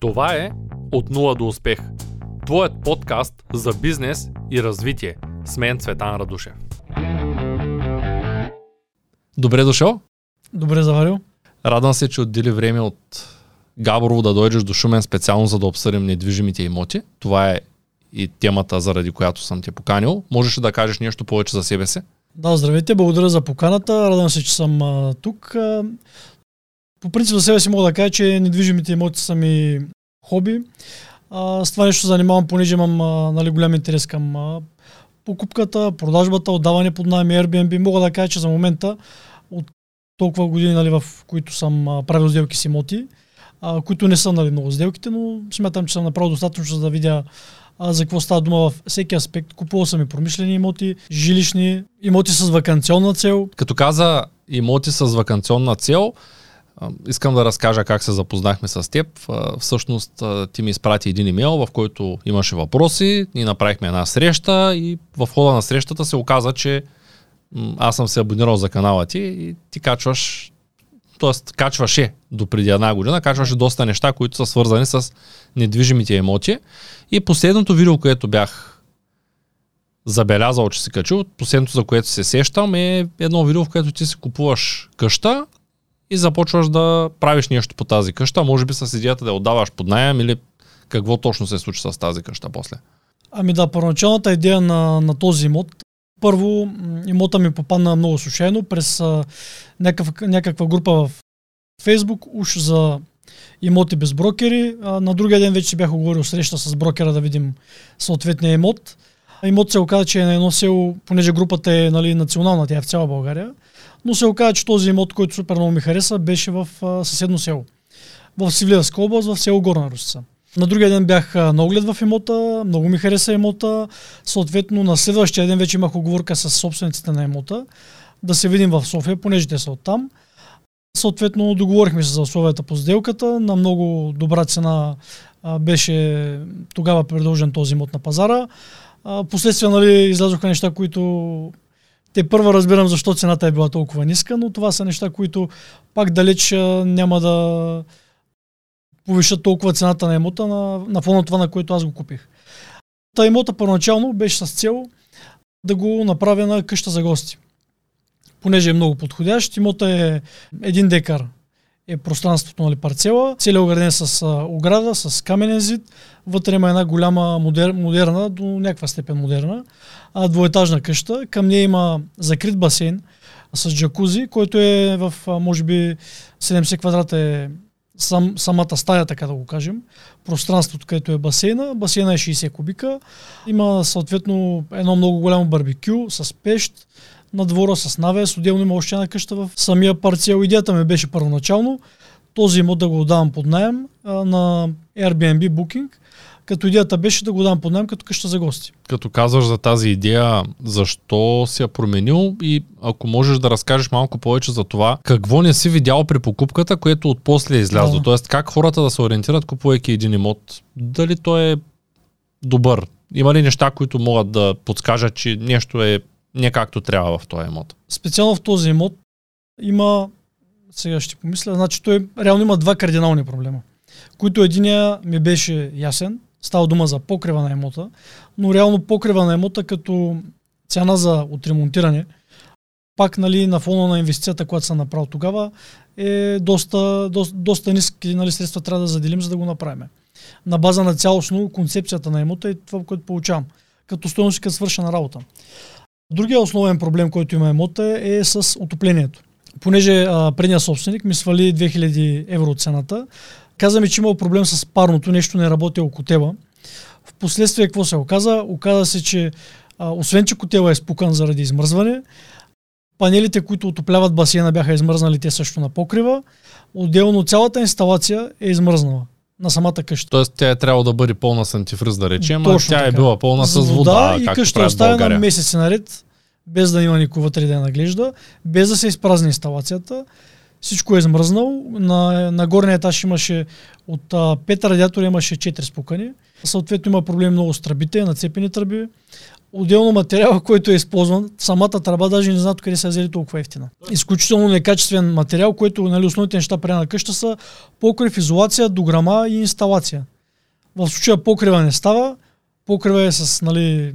Това е От нула до успех. Твоят подкаст за бизнес и развитие. С мен Цветан Радушев. Добре дошъл. Добре заварил. Радвам се, че отдели време от Габорово да дойдеш до Шумен специално за да обсъдим недвижимите имоти. Това е и темата, заради която съм те поканил. Можеш ли да кажеш нещо повече за себе си? Да, здравейте, благодаря за поканата. Радвам се, че съм а, тук. По принцип за себе си мога да кажа, че недвижимите имоти са ми хоби. А, с това нещо занимавам, понеже имам а, нали, голям интерес към а, покупката, продажбата, отдаване под найем Airbnb. Мога да кажа, че за момента от толкова години, нали, в които съм а, правил сделки с имоти, а, които не са нали, много сделките, но смятам, че съм направил достатъчно, за да видя а, за какво става дума в всеки аспект. Купувал съм и промишлени имоти, жилищни, имоти с вакансионна цел. Като каза имоти с вакансионна цел, Искам да разкажа как се запознахме с теб. Всъщност ти ми изпрати един имейл, в който имаше въпроси, и направихме една среща и в хода на срещата се оказа, че аз съм се абонирал за канала ти и ти качваш, т.е. качваше до преди една година, качваше доста неща, които са свързани с недвижимите имоти. И последното видео, което бях забелязал, че си качил, последното, за което се сещам, е едно видео, в което ти си купуваш къща и започваш да правиш нещо по тази къща, може би с идеята да я отдаваш под найем или какво точно се случи с тази къща после? Ами да, първоначалната идея на, на този имот, първо имота ми попадна много случайно през а, някакъв, някаква група в Фейсбук, уж за имоти без брокери. А, на другия ден вече бях оговорил среща с брокера да видим съответния имот. Имот се оказа, че е на едно село, понеже групата е нали, национална, тя е в цяла България но се оказа, че този имот, който супер много ми хареса, беше в а, съседно село. В Сивлиевска област, в село Горна Русица. На другия ден бях на оглед в имота, много ми хареса имота. Съответно, на следващия ден вече имах оговорка с собствениците на имота да се видим в София, понеже те са оттам. Съответно, договорихме се за условията по сделката. На много добра цена а, беше тогава предложен този имот на пазара. А, последствия нали, излязоха неща, които те първа разбирам защо цената е била толкова ниска, но това са неща, които пак далеч няма да повишат толкова цената на имота на, на фона това, на което аз го купих. Та имота първоначално беше с цел да го направя на къща за гости. Понеже е много подходящ, имота е един декар е пространството, нали, парцела. Целият ограден с ограда, с каменен зид. Вътре има една голяма модер, модерна, до някаква степен модерна, а, двоетажна къща. Към нея има закрит басейн с джакузи, който е в, може би, 70 квадрата е сам, самата стая, така да го кажем. Пространството, където е басейна. Басейна е 60 кубика. Има съответно едно много голямо барбекю с пещ, на двора с навес, отделно има още една къща в самия парцел. Идеята ми беше първоначално този имот да го давам под найем на Airbnb Booking, като идеята беше да го дам под найем като къща за гости. Като казваш за тази идея, защо си я променил и ако можеш да разкажеш малко повече за това, какво не си видял при покупката, което от после е излязло? Да. Тоест как хората да се ориентират, купувайки един имот, дали той е добър? Има ли неща, които могат да подскажат, че нещо е не както трябва в този имот. Специално в този имот има, сега ще помисля, значи той реално има два кардинални проблема, които единия ми беше ясен, става дума за покрива на имота, но реално покрива на имота като цена за отремонтиране, пак нали, на фона на инвестицията, която съм направил тогава, е доста, доста, доста ниски нали, средства трябва да заделим, за да го направим. На база на цялостно концепцията на имота и това, което получавам, като стоеност като свършена работа. Другия основен проблем, който има имота е с отоплението. Понеже а, предния собственик ми свали 2000 евро цената, каза ми, че имал проблем с парното, нещо не работи около котела. В последствие какво се оказа? Оказа се, че а, освен, че котела е спукан заради измръзване, панелите, които отопляват басейна, бяха измръзнали те също на покрива. Отделно цялата инсталация е измръзнала на самата къща. Тоест тя е трябвало да бъде пълна с антифриз, да речем, а тя така. е била пълна с вода, и къща е оставена месеци наред, без да има никой вътре да я наглежда, без да се изпразни инсталацията. Всичко е измръзнало. На, на горния етаж имаше от а, 5 радиатора имаше 4 спукани. Съответно има проблем много с тръбите, нацепени тръби. отделно материал, който е използван, самата тръба даже не знаят къде са взели толкова ефтина. Изключително некачествен материал, който нали, основните неща при една къща са покрив, изолация, дограма и инсталация. В случая покрива не става, покрива е с нали,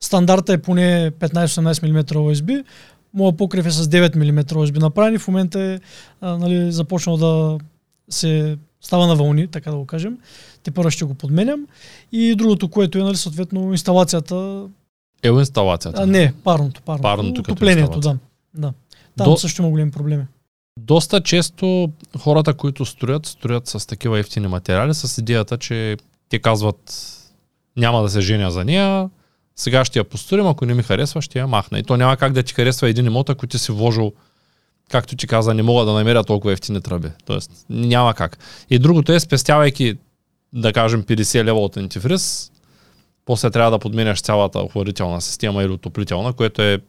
стандарта е поне 15-18 мм USB, моят покрив е с 9 мм USB направен и в момента е а, нали, започнал да се става на вълни, така да го кажем. Те първо ще го подменям. И другото, което е, нали, съответно, инсталацията. Ел инсталацията? А, не, парното. Парното, парното Отоплението, да. да. Там До... също има големи проблеми. Доста често хората, които строят, строят с такива ефтини материали, с идеята, че те казват няма да се женя за нея, сега ще я построим, ако не ми харесва, ще я махна. И то няма как да ти харесва един имот, ако ти си вложил както ти каза, не мога да намеря толкова ефтини тръби. Тоест, няма как. И другото е, спестявайки, да кажем, 50 лева от антифриз, после трябва да подменяш цялата охладителна система или отоплителна, което е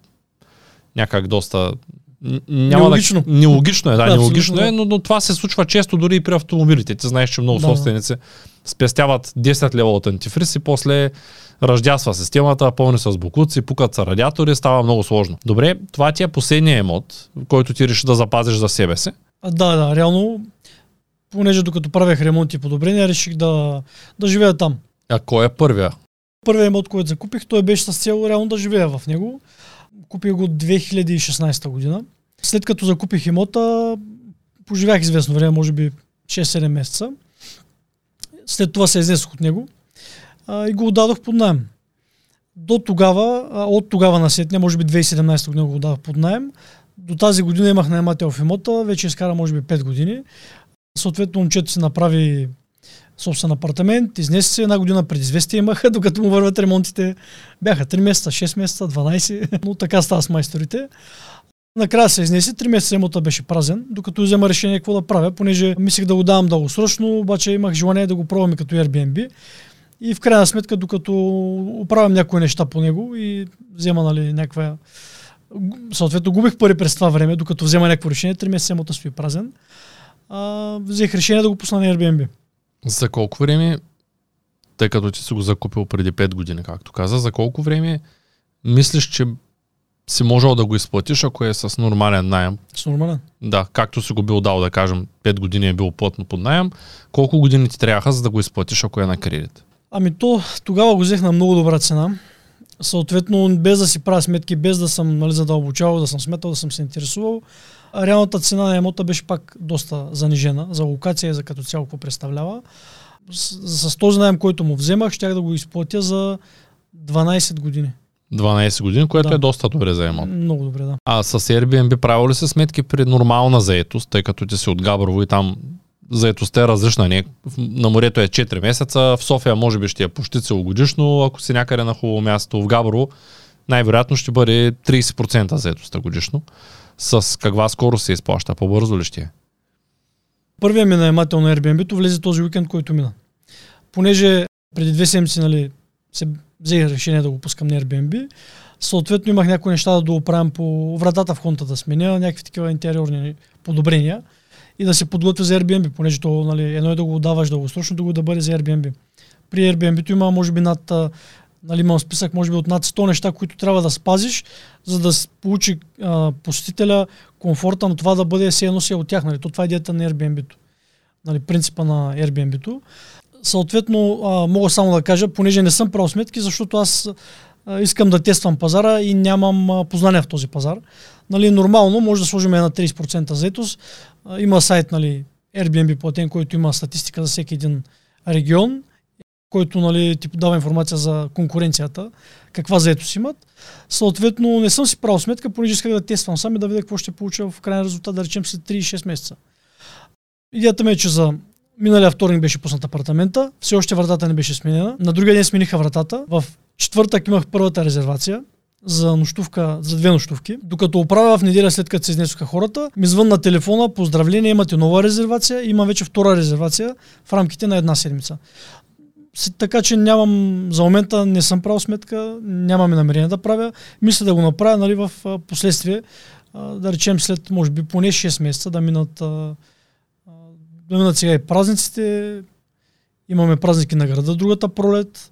някак доста няма нелогично. Да, нелогично е, да, да нелогично е, но, но това се случва често дори и при автомобилите. Ти знаеш, че много да. собственици спестяват 10 лева от антифриз и после ръждясва системата, пълни с букуци, пукат са радиатори, става много сложно. Добре, това ти е последния емот, който ти реши да запазиш за себе си. Да, да, реално, понеже докато правех ремонт и подобрения, реших да, да живея там. А кой е първия? Първият емот, който закупих, той беше с цел реално да живея в него. Купих го 2016 година. След като закупих имота, поживях известно време, може би 6-7 месеца. След това се изнесох от него а, и го отдадох под найем. До тогава, а, от тогава на сетне, може би 2017 година го отдадох под найем. До тази година имах наемател в имота, вече изкара може би 5 години. Съответно, момчето си направи собствен апартамент, изнесе се една година преди известие имаха, докато му върват ремонтите. Бяха 3 месеца, 6 месеца, 12, но така става с майсторите. Накрая се изнесе, 3 месеца имота беше празен, докато взема решение какво да правя, понеже мислех да го давам дългосрочно, обаче имах желание да го пробваме като Airbnb. И в крайна сметка, докато оправям някои неща по него и взема нали, някаква... Съответно, губих пари през това време, докато взема някакво решение, 3 месеца имота стои празен. А, взех решение да го пусна на Airbnb. За колко време, тъй като ти си го закупил преди 5 години, както каза, за колко време мислиш, че си можел да го изплатиш, ако е с нормален найем? С нормален? Да, както си го бил дал, да кажем, 5 години е бил плътно под найем, колко години ти трябваха, за да го изплатиш, ако е на кредит? Ами то, тогава го взех на много добра цена. Съответно, без да си правя сметки, без да съм нали, задълбочавал, да съм сметал, да съм се интересувал, реалната цена на емота беше пак доста занижена за локация и за като цяло какво представлява. С, с този найем, който му вземах, щях да го изплатя за 12 години. 12 години, което да. е доста добре за емот. Много добре, да. А с Airbnb правил ли се сметки при нормална заетост, тъй като ти си от Габрово и там заетостта е различна. Не, на морето е 4 месеца, в София може би ще е почти целогодишно, ако си някъде на хубаво място в Габрово, най-вероятно ще бъде 30% заетостта годишно. С каква скорост се изплаща? По-бързо ли ще е? Първият ми наемател на Airbnb влезе този уикенд, който мина. Понеже преди две седмици нали, се взех решение да го пускам на Airbnb, съответно имах някои неща да дооправям по вратата в хонта да сменя, някакви такива интериорни подобрения и да се подготвя за Airbnb, понеже то, нали, едно е да го даваш дългосрочно, друго да бъде за Airbnb. При Airbnb има може би над нали, имам списък може би от над 100 неща, които трябва да спазиш, за да получи а, посетителя комфорта на това да бъде се едно си от тях. Нали. То това е идеята на Airbnb-то. Нали, принципа на Airbnb-то. Съответно, а, мога само да кажа, понеже не съм правил сметки, защото аз а, искам да тествам пазара и нямам а, познания в този пазар. Нали, нормално може да сложим една 30% заетост. Има сайт, нали, Airbnb платен, който има статистика за всеки един регион който нали, ти подава информация за конкуренцията, каква заетост имат. Съответно, не съм си правил сметка, понеже исках да тествам сам и да видя какво ще получа в крайен резултат, да речем след 3-6 месеца. Идеята ми е, че за миналия вторник беше пуснат апартамента, все още вратата не беше сменена. На другия ден смениха вратата. В четвъртък имах първата резервация за нощувка, за две нощувки. Докато оправя в неделя след като се изнесоха хората, ми звън на телефона, поздравление, имате нова резервация, има вече втора резервация в рамките на една седмица. Така че нямам, за момента не съм правил сметка, нямаме намерение да правя. Мисля да го направя нали, в последствие, да речем след може би поне 6 месеца да минат, да минат сега и празниците. Имаме празники на града другата пролет.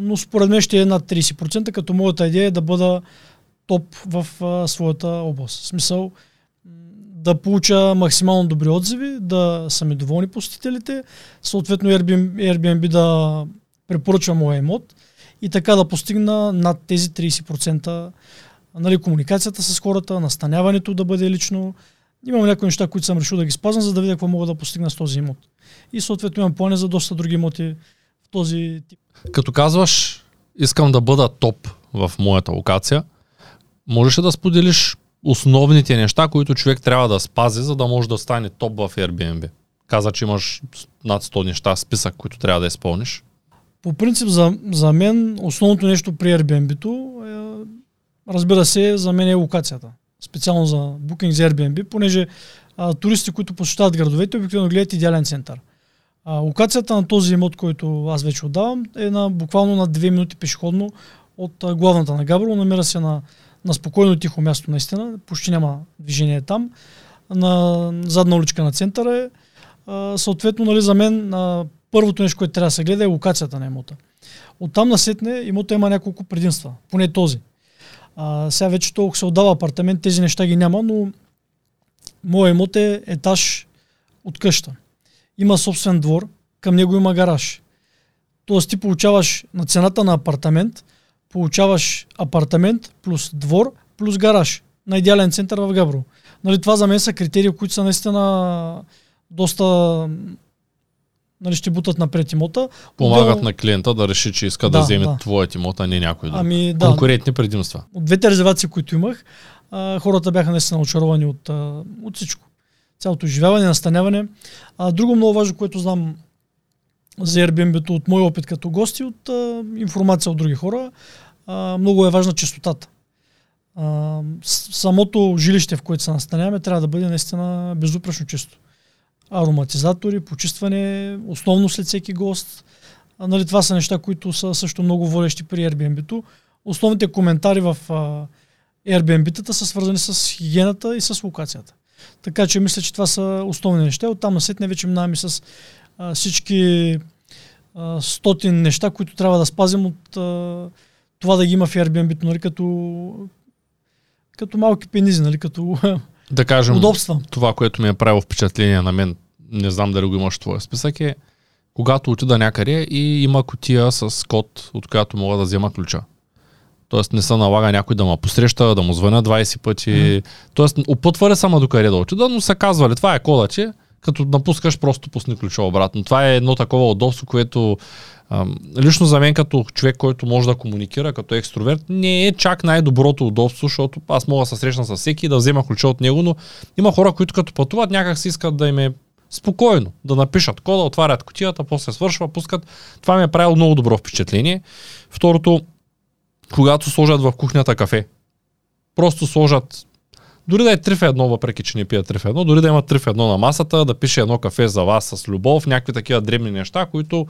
но според мен ще е над 30%, като моята идея е да бъда топ в своята област. В смисъл да получа максимално добри отзиви, да са ми доволни посетителите, съответно Airbnb, Airbnb да препоръчва моя имот и така да постигна над тези 30% нали, комуникацията с хората, настаняването да бъде лично. Имам някои неща, които съм решил да ги спазвам, за да видя какво мога да постигна с този имот. И съответно имам плани за доста други имоти в този тип. Като казваш, искам да бъда топ в моята локация, можеш ли да споделиш основните неща, които човек трябва да спази, за да може да стане топ в Airbnb? Каза, че имаш над 100 неща, списък, които трябва да изпълниш. По принцип, за, за мен, основното нещо при Airbnb-то е, разбира се, за мен е локацията. Специално за Booking за Airbnb, понеже а, туристи, които посещават градовете, обикновено гледат идеален център. А, локацията на този имот, който аз вече отдавам, е на, буквално на 2 минути пешеходно от а, главната на Габро. Намира се на, на спокойно тихо място, наистина. Почти няма движение там. На задна уличка на центъра е. А, съответно, нали, за мен а, първото нещо, което трябва да се гледа е локацията на имота. Оттам насетне имота има няколко предимства, поне този. А, сега вече толкова се отдава апартамент, тези неща ги няма, но моят имот е етаж от къща. Има собствен двор, към него има гараж. Тоест ти получаваш на цената на апартамент, получаваш апартамент плюс двор плюс гараж на идеален център в Габро. Нали, това за мен са критерии, които са наистина доста нали, ще бутат напред имота. Помагат Отдел... на клиента да реши, че иска да, да вземе да. твоят имот, а не някой друг. Ами, да. Конкурентни предимства. От двете резервации, които имах, а, хората бяха наистина очаровани от, а, от всичко. Цялото изживяване, настаняване. А, друго много важно, което знам за Airbnb от мой опит като гости, от а, информация от други хора, а, много е важна чистотата. А, самото жилище, в което се настаняваме, трябва да бъде наистина безупречно чисто ароматизатори, почистване, основно след всеки гост. А, нали, това са неща, които са също много водещи при Airbnb-то. Основните коментари в а, Airbnb-тата са свързани с хигиената и с локацията. Така че мисля, че това са основни неща. Оттам насетне вече минаваме с а, всички а, стотин неща, които трябва да спазим от а, това да ги има в Airbnb, нали, като, като малки пенизи, нали, като да кажем, удобства. това, което ми е правило впечатление на мен, не знам дали го имаш в твоя списък, е когато отида някъде и има котия с код, от която мога да взема ключа. Тоест не се налага някой да ме посреща, да му звъня 20 пъти. Mm. Тоест опътва ли само до къде да отида, но са казвали, това е кода че като напускаш, просто пусни ключа обратно. Това е едно такова удобство, което ам, лично за мен като човек, който може да комуникира като екстроверт, не е чак най-доброто удобство, защото аз мога да се срещна с всеки и да взема ключа от него, но има хора, които като пътуват някак си искат да им е спокойно, да напишат кода, отварят котията, после свършва, пускат. Това ми е правило много добро впечатление. Второто, когато сложат в кухнята кафе. Просто сложат дори да е 3 в 1, въпреки че не пият 3 в 1, дори да има 3 в 1 на масата, да пише едно кафе за вас с любов, някакви такива дребни неща, които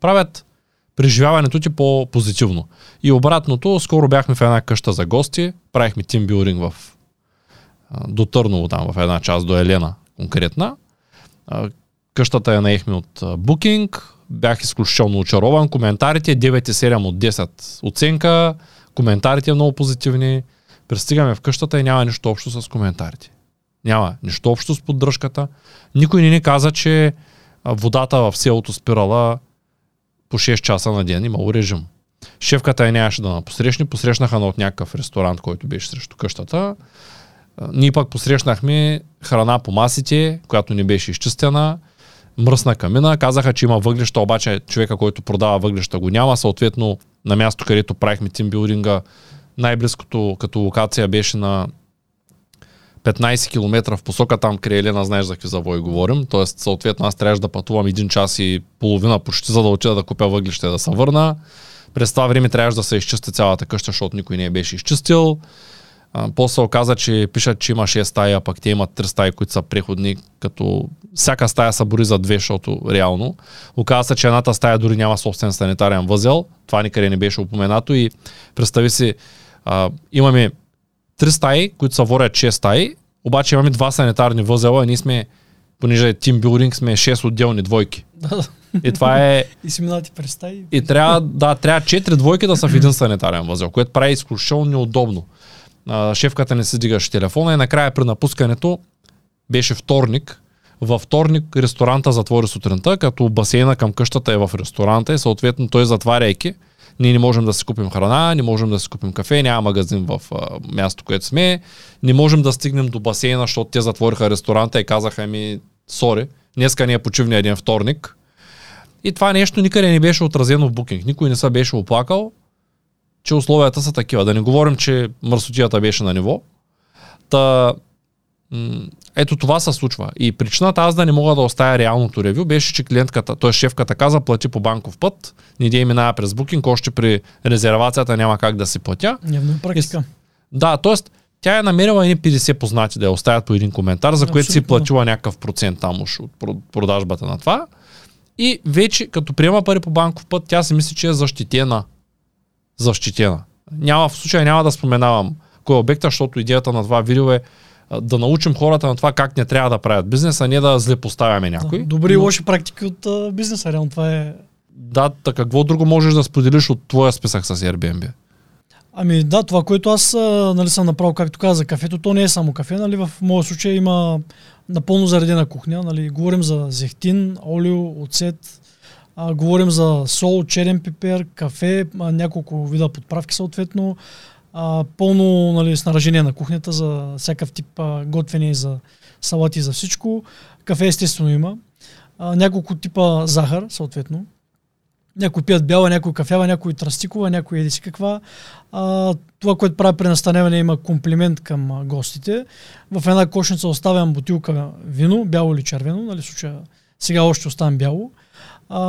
правят преживяването ти по-позитивно. И обратното, скоро бяхме в една къща за гости, правихме тимбилдинг в до Търново там, в една част, до Елена конкретна. Къщата я наехме от Booking, бях изключително очарован. Коментарите 9,7 от 10 оценка, коментарите много позитивни. Пристигаме в къщата и няма нищо общо с коментарите. Няма нищо общо с поддръжката. Никой не ни каза, че водата в селото спирала по 6 часа на ден. Имало режим. Шефката я нямаше да посрещне. Посрещнаха на от някакъв ресторант, който беше срещу къщата. Ние пък посрещнахме храна по масите, която не беше изчистена, мръсна камина. Казаха, че има въглища, обаче човека, който продава въглища го няма. Съответно, на място, където правихме тимбилдинга, най-близкото като локация беше на 15 км в посока там край Елена, знаеш за какви завои говорим. Тоест, съответно, аз трябваше да пътувам един час и половина почти, за да отида да купя въглища и да се върна. През това време трябваше да се изчисти цялата къща, защото никой не я беше изчистил. А, после оказа, че пишат, че има 6 стаи, а пък те имат 3 стаи, които са преходни, като всяка стая са бори за две, защото реално. Оказа се, че едната стая дори няма собствен санитарен възел. Това никъде не беше упоменато и представи си, а, имаме 3 стаи, които са ворят 6 стаи, обаче имаме два санитарни възела и ние сме, понеже е тимбилдинг, сме 6 отделни двойки. И това е... И си минати през стаи. И трябва, да, трябва четири двойки да са в един санитарен възел, което прави изключително неудобно. А, шефката не си дигаше телефона и накрая при напускането беше вторник. Във вторник ресторанта затвори сутринта, като басейна към къщата е в ресторанта и съответно той затваряйки. Ние не можем да си купим храна, не можем да си купим кафе, няма магазин в а, място, което сме, не можем да стигнем до басейна, защото те затвориха ресторанта и казаха ми, сори, днеска не е почивния един вторник. И това нещо никъде не беше отразено в букинг. Никой не се беше оплакал, че условията са такива. Да не говорим, че мърсотията беше на ниво. Та, ето това се случва. И причината аз да не мога да оставя реалното ревю беше, че клиентката, т.е. шефката каза, плати по банков път, не дей минава през букинг, още при резервацията няма как да си платя. Явно е практика. Да, т.е. тя е намерила едни 50 познати да я оставят по един коментар, за което си платила някакъв процент там уж от про- продажбата на това. И вече, като приема пари по банков път, тя си мисли, че е защитена. Защитена. Няма, в случая няма да споменавам кой е обекта, защото идеята на това видео е да научим хората на това как не трябва да правят бизнес, а не да злепоставяме някой. Да, добри и Но- лоши практики от а, бизнеса. Реално това е Да, така какво друго можеш да споделиш от твоя списък с Airbnb? Ами да, това, което аз нали, съм направил, както каза, за кафето, то не е само кафе. Нали, в моя случай има напълно заредена кухня. Нали, говорим за зехтин, олио, оцет, а, говорим за сол, черен пипер, кафе, а, няколко вида подправки съответно, а, пълно нали, снаражение на кухнята за всякакъв тип а, готвене за салати за всичко. Кафе естествено има. А, няколко типа захар съответно. Някои пият бяла, някои кафява, някои тръстикова, някои еди си каква. А, това, което правя при настаняване, има комплимент към гостите. В една кошница оставям бутилка вино, бяло или червено, нали, случая сега още оставям бяло. А,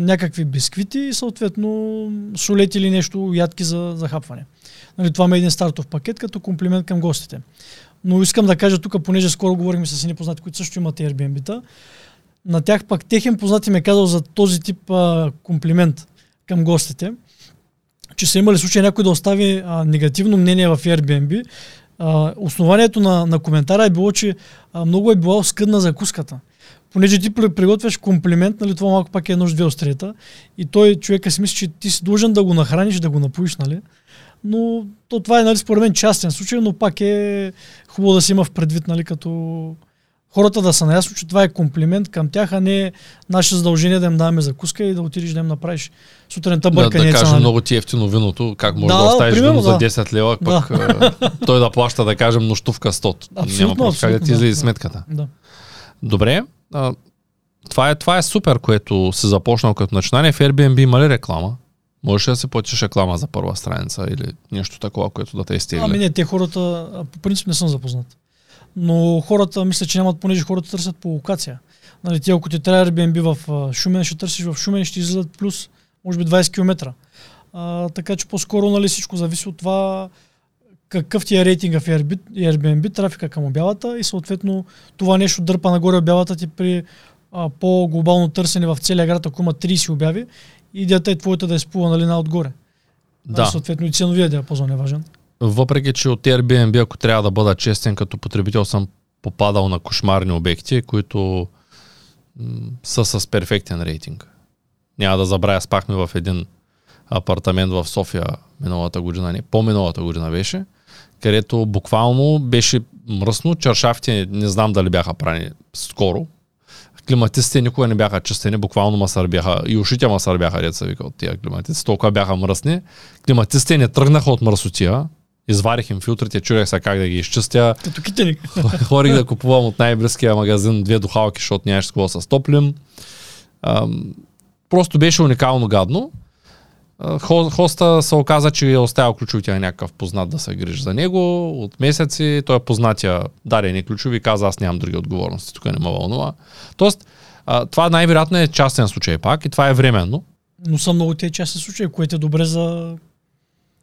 някакви бисквити и съответно солети или нещо, ядки за захапване. Нали, това ме е един стартов пакет като комплимент към гостите. Но искам да кажа тук, понеже скоро говорихме с едни познати, които също имат Airbnb-та, на тях пак техен познат им е казал за този тип а, комплимент към гостите, че са имали случай някой да остави а, негативно мнение в Airbnb. А, основанието на, на коментара е било, че а, много е била скъдна закуската. Понеже ти при- приготвяш комплимент, нали, това малко пак е нож две острията, и той човека си мисли, че ти си длъжен да го нахраниш, да го напоиш, нали? Но то, това е, нали, според мен, частен случай, но пак е хубаво да се има в предвид, нали, като хората да са наясно, че това е комплимент към тях, а не наше задължение да им даваме закуска и да отидеш да им направиш сутринта Да, бъркане. да яйца, кажем нали? много ти е ефтино виното, как може да, Да, оставиш примерно, вино за да. 10 лева, пък а, той да плаща, да кажем, нощувка 100. Няма Абсолютно, просто как да ти излезе да. сметката. Да. Добре, а, това, е, това е супер, което си започнал като начинание. В Airbnb има ли реклама? Можеш ли да си платиш реклама за първа страница или нещо такова, което да те изтегли? Ами не, те хората, по принцип не съм запознат. Но хората, мисля, че нямат, понеже хората търсят по локация. Нали, ти ако ти трябва Airbnb в Шумен, ще търсиш в Шумен ще излизат плюс, може би 20 км. А, така че по-скоро нали, всичко зависи от това какъв ти е рейтинга в Airbnb, трафика към обявата и съответно това нещо дърпа нагоре обявата ти при по-глобално търсене в целия град, ако има 30 обяви, идеята е твоята да изплува нали, отгоре. Да. Съответно и ценовия диапазон е важен. Въпреки, че от Airbnb, ако трябва да бъда честен, като потребител съм попадал на кошмарни обекти, които м- са с перфектен рейтинг. Няма да забравя, спахме в един апартамент в София миналата година, не, по-миналата година беше, където буквално беше мръсно, чаршафите не знам дали бяха прани скоро, климатиците никога не бяха чистени, буквално масър бяха, и ушите масър бяха, деца вика от тия климатици, толкова бяха мръсни. Климатиците не тръгнаха от мръсотия, изварих им филтрите, чудех се как да ги изчистя, Като китеник. Хорих да купувам от най-близкия магазин две духалки, защото нямаше с какво да се стоплим. Ам, просто беше уникално гадно. Хоста се оказа, че е оставил ключовите на някакъв познат да се грижи за него от месеци. Той е познатия даде ни ключови каза, аз нямам други отговорности, тук не ме вълнува. Тоест, това най-вероятно е частен случай пак и това е временно. Но са много тези части случаи, което е добре за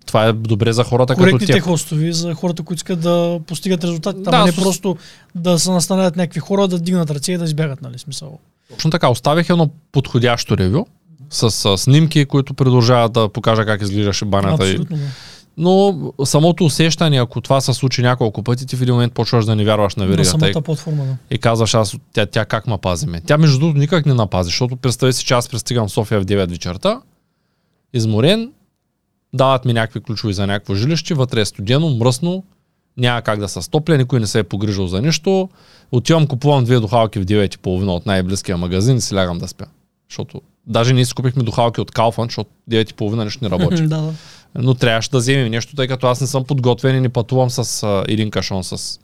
Това е добре за хората като коректните теб. хостови, за хората, които искат да постигат резултати. Да, Да, не с- просто да се настанят някакви хора, да дигнат ръце и да избягат, нали, смисъл. Точно така, оставих едно подходящо ревю с, с снимки, които продължават да покажа как изглеждаше банята и Абсолютно. Да. Но самото усещане, ако това се случи няколко пъти, ти в един момент почваш да не вярваш на На веригата. самата и, платформа, да. и казваш, аз, тя, тя как ма пазиме. Тя между другото никак не напази, защото представи си, че аз пристигам в София в 9 вечерта, изморен, дават ми някакви ключови за някакво жилище, вътре е студено, мръсно, няма как да се стопля, никой не се е погрижил за нищо. Отивам, купувам две духалки в 9.30 от най-близкия магазин и си лягам да спя. Защото даже ние си купихме духалки от Калфан, защото 9.30 нещо не работи. да. Но трябваше да вземем нещо, тъй като аз не съм подготвен и не пътувам с а, един кашон с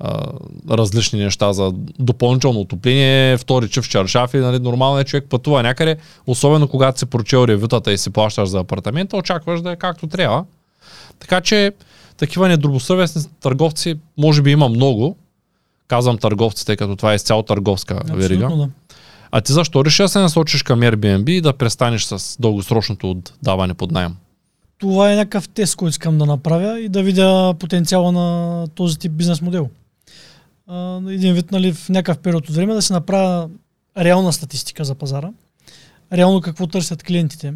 а, различни неща за допълнително отопление, втори чив чаршаф и нали, нормално е човек пътува някъде, особено когато си прочел ревютата и си плащаш за апартамента, очакваш да е както трябва. Така че такива недобросъвестни търговци може би има много. Казвам търговци, тъй като това е изцяло търговска верига. Да. А ти защо реши да се насочиш към Airbnb и да престанеш с дългосрочното отдаване под найем? Това е някакъв тест, който искам да направя и да видя потенциала на този тип бизнес модел. Един вид, нали, в някакъв период от време да се направя реална статистика за пазара. Реално какво търсят клиентите,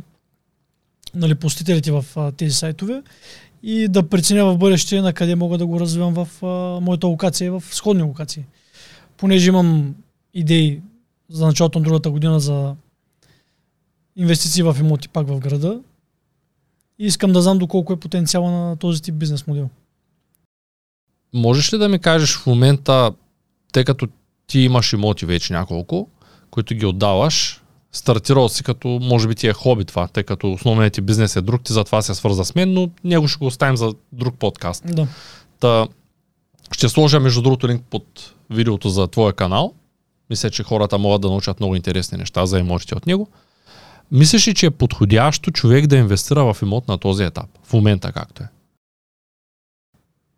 нали, посетителите в а, тези сайтове и да преценя в бъдеще на къде мога да го развивам в а, моята локация и в сходни локации. Понеже имам идеи за началото на другата година за инвестиции в имоти пак в града, и искам да знам доколко е потенциала на този тип бизнес модел. Можеш ли да ми кажеш в момента, тъй като ти имаш имоти вече няколко, които ги отдаваш, стартирал си като, може би ти е хоби това, тъй като основният ти бизнес е друг, ти затова се свърза с мен, но него ще го оставим за друг подкаст. Да. Та, ще сложа между другото линк под видеото за твоя канал. Мисля, че хората могат да научат много интересни неща за имотите от него. Мислиш ли, че е подходящо човек да инвестира в имот на този етап, в момента както е?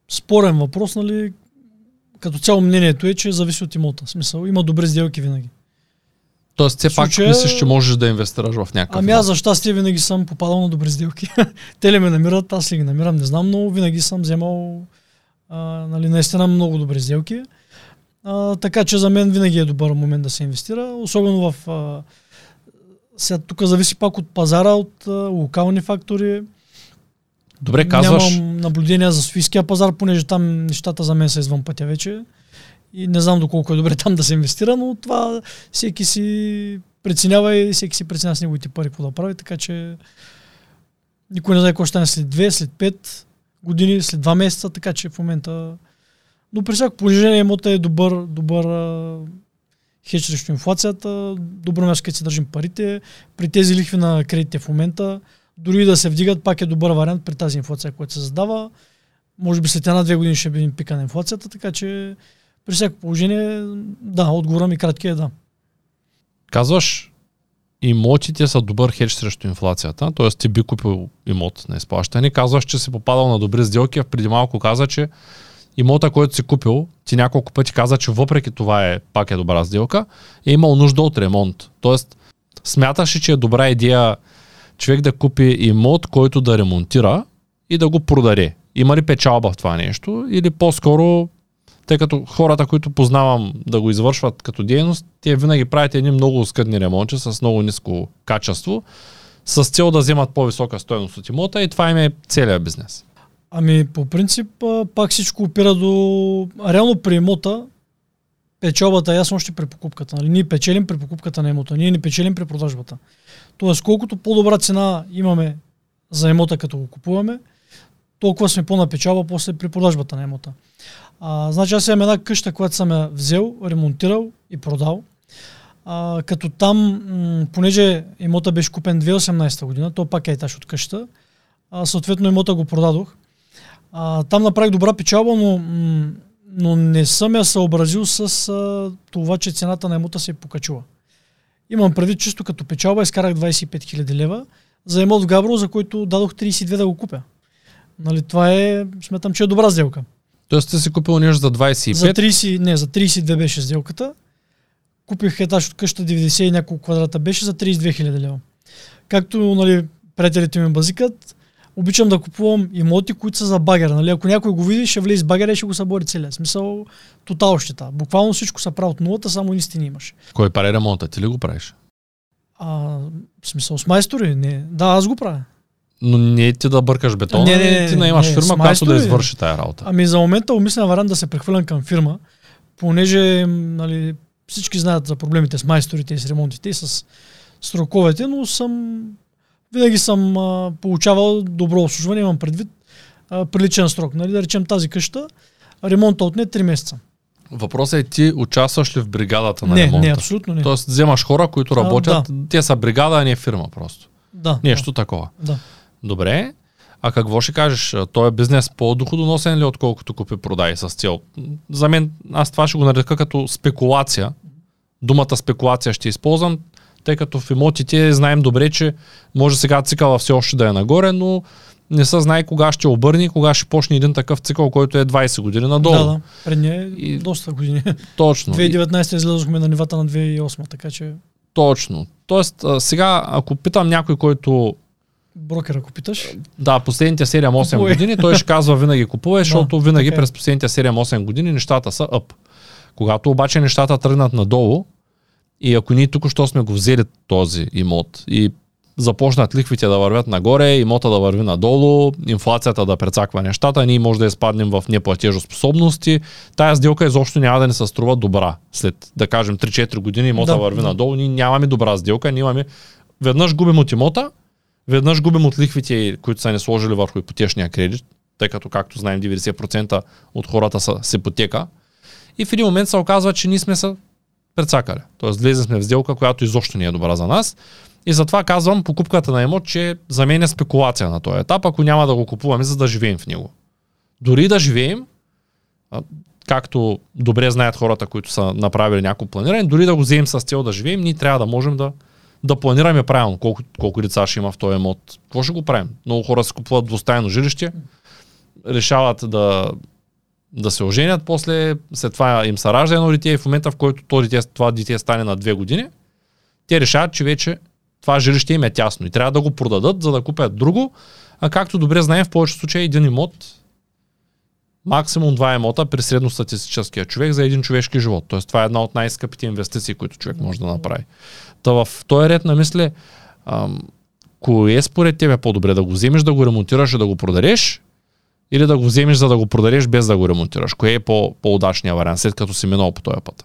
Спорен въпрос, нали? Като цяло мнението е, че зависи от имота. Смисъл, има добри сделки винаги. Тоест, все пак Случая- мислиш, че можеш да инвестираш в някакъв Ами аз за щастие винаги съм попадал на добри сделки. Те ли ме намират, аз ли ги намирам, не знам, но винаги съм вземал а, нали, наистина много добри сделки. А, така че за мен винаги е добър момент да се инвестира, особено в... А, сега тук зависи пак от пазара, от а, локални фактори. Добре, казваш, Нямам наблюдения за Софийския пазар, понеже там нещата за мен са извън пътя вече. И не знам доколко е добре там да се инвестира, но това всеки си преценява и всеки си преценява с неговите пари какво да прави, така че никой не знае какво ще стане след 2, след 5 години, след 2 месеца, така че в момента... Но при всяко положение имота е добър, добър а, хедж срещу инфлацията, добро място, където си държим парите. При тези лихви на кредитите в момента, дори да се вдигат, пак е добър вариант при тази инфлация, която се задава. Може би след една-две години ще видим пика на инфлацията, така че при всяко положение, да, отговора ми кратки е да. казваш, имотите са добър хедж срещу инфлацията, т.е. ти би купил имот на изплащане, казваш, че си попадал на добри сделки, а преди малко каза, че имота, който си купил, ти няколко пъти каза, че въпреки това е пак е добра сделка, е имал нужда от ремонт. Тоест, смяташ ли, че е добра идея човек да купи имот, който да ремонтира и да го продаде? Има ли печалба в това нещо? Или по-скоро, тъй като хората, които познавам да го извършват като дейност, те винаги правят едни много скъдни ремонти с много ниско качество, с цел да вземат по-висока стоеност от имота и това им е целият бизнес. Ами по принцип пак всичко опира до... Реално при имота печалбата е ясно още при покупката. Нали? Ние печелим при покупката на имота, ние не печелим при продажбата. Тоест колкото по-добра цена имаме за имота като го купуваме, толкова сме по-на печалба после при продажбата на имота. А, значи аз имам една къща, която съм я взел, ремонтирал и продал. А, като там, м- понеже имота беше купен 2018 година, то пак е етаж от къща, а, съответно имота го продадох. А, там направих добра печалба, но, но не съм я съобразил с а, това, че цената на имота се е покачила. Имам предвид чисто като печалба, изкарах 25 000 лева за имот в Габрово, за който дадох 32 да го купя. Нали, това е, смятам, че е добра сделка. Тоест ти си купил нещо за 25, За 30, не, за 32 беше сделката. Купих етаж от къща 90 и няколко квадрата беше за 32 000 лева. Както нали, приятелите ми базикат, обичам да купувам имоти, които са за багера. Нали? Ако някой го види, ще влезе с багера и ще го събори целия. Смисъл, тотал щета. Буквално всичко са прави от нулата, само истини имаш. кой прави ремонта? Ти ли го правиш? А, в смисъл с майстори? Не. Да, аз го правя. Но не е ти да бъркаш бетона, Не, не, не, ти да имаш не, фирма, която да извърши тая работа. Ами за момента умисля вариант да се прехвърлям към фирма, понеже нали, всички знаят за проблемите с майсторите и с ремонтите и с сроковете, но съм винаги съм а, получавал добро обслужване, имам предвид а, приличен срок. Нали, да речем тази къща, ремонта отне 3 месеца. Въпросът е ти участваш ли в бригадата на не, ремонта? не, абсолютно не. Тоест вземаш хора, които А, работят, те са бригада, а не е фирма просто. да, Нещо такова. Да. Добре. А какво ще кажеш? Той е бизнес по-доходоносен ли, отколкото купи-продай с цел? За мен, аз това ще го нарека като спекулация. Думата спекулация ще използвам, тъй като в имотите знаем добре, че може сега цикъла все още да е нагоре, но не се знае кога ще обърне кога ще почне един такъв цикъл, който е 20 години надолу. Да, да. Предния е И- доста години. Точно. 2019 излязохме на нивата на 2008, така че Точно. Тоест, а, сега, ако питам някой, който брокер, ако питаш. Да, последните 7-8 Купувай. години той ще казва винаги купувай, защото винаги така е. през последните 7-8 години нещата са ъп. Когато обаче нещата тръгнат надолу и ако ние тук що сме го взели този имот и започнат лихвите да вървят нагоре, имота да върви надолу, инфлацията да прецаква нещата, ние може да изпаднем в неплатежоспособности. Тая сделка изобщо няма да ни се струва добра. След, да кажем, 3-4 години имота Да, върви да. надолу, ние нямаме добра сделка, ние имаме веднъж губим от имота, веднъж губим от лихвите, които са ни сложили върху ипотечния кредит, тъй като, както знаем, 90% от хората са с ипотека. И в един момент се оказва, че ние сме се прецакали. Тоест, влезли сме в сделка, която изобщо не е добра за нас. И затова казвам покупката на имот, че за мен е спекулация на този етап, ако няма да го купуваме, за да живеем в него. Дори да живеем, както добре знаят хората, които са направили някакво планиране, дори да го вземем с цел да живеем, ние трябва да можем да, да планираме правилно колко, колко деца ще има в този имот. Какво ще го правим? Много хора си купуват двустайно жилище, решават да, да се оженят, после след това им се ражда едно дете и в момента, в който то дете, това дете стане на две години, те решават, че вече това жилище им е тясно и трябва да го продадат, за да купят друго, а както добре знаем, в повечето случаи един имот, максимум два имота при средностатистическия човек за един човешки живот. Тоест това е една от най-скъпите инвестиции, които човек може да направи. Та в този ред на мисли, ам, кое според тебе е по-добре да го вземеш, да го ремонтираш и да го продадеш, или да го вземеш, за да го продадеш без да го ремонтираш? Кое е по- по-удачният вариант, след като си минал по този път?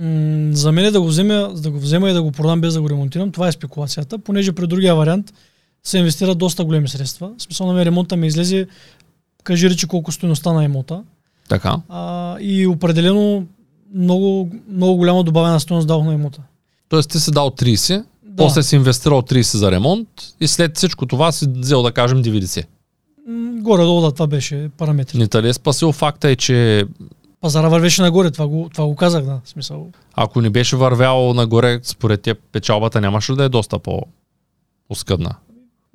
М, за мен е да го, взема, да го взема и да го продам без да го ремонтирам. Това е спекулацията, понеже при другия вариант се инвестират доста големи средства. В смисъл на мен ремонта ми излезе, кажи речи колко стоеността на имота. Така. А, и определено много, много голяма добавена стоеност дадох на имота. Тоест ти си дал 30, Да. после си инвестирал 30 за ремонт и след всичко това си взел да кажем 90. Горе-долу да, това беше параметри. Не ли е спасил факта е, че Пазара вървеше нагоре, това го, това го казах, да. Смисъл. ако не беше вървял нагоре, според теб печалбата нямаше да е доста по-оскъдна?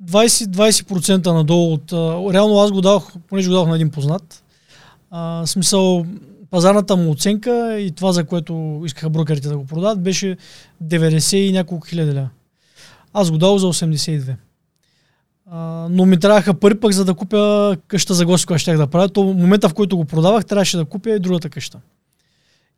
20, 20% надолу от... Реално аз го дадох, понеже го дадох на един познат. А, смисъл, пазарната му оценка и това, за което искаха брокерите да го продадат, беше 90 и няколко хиляди ля. Аз го дадох за 82. А, но ми трябваха пари пък за да купя къща за гости, която щях да правя. То в момента, в който го продавах, трябваше да купя и другата къща.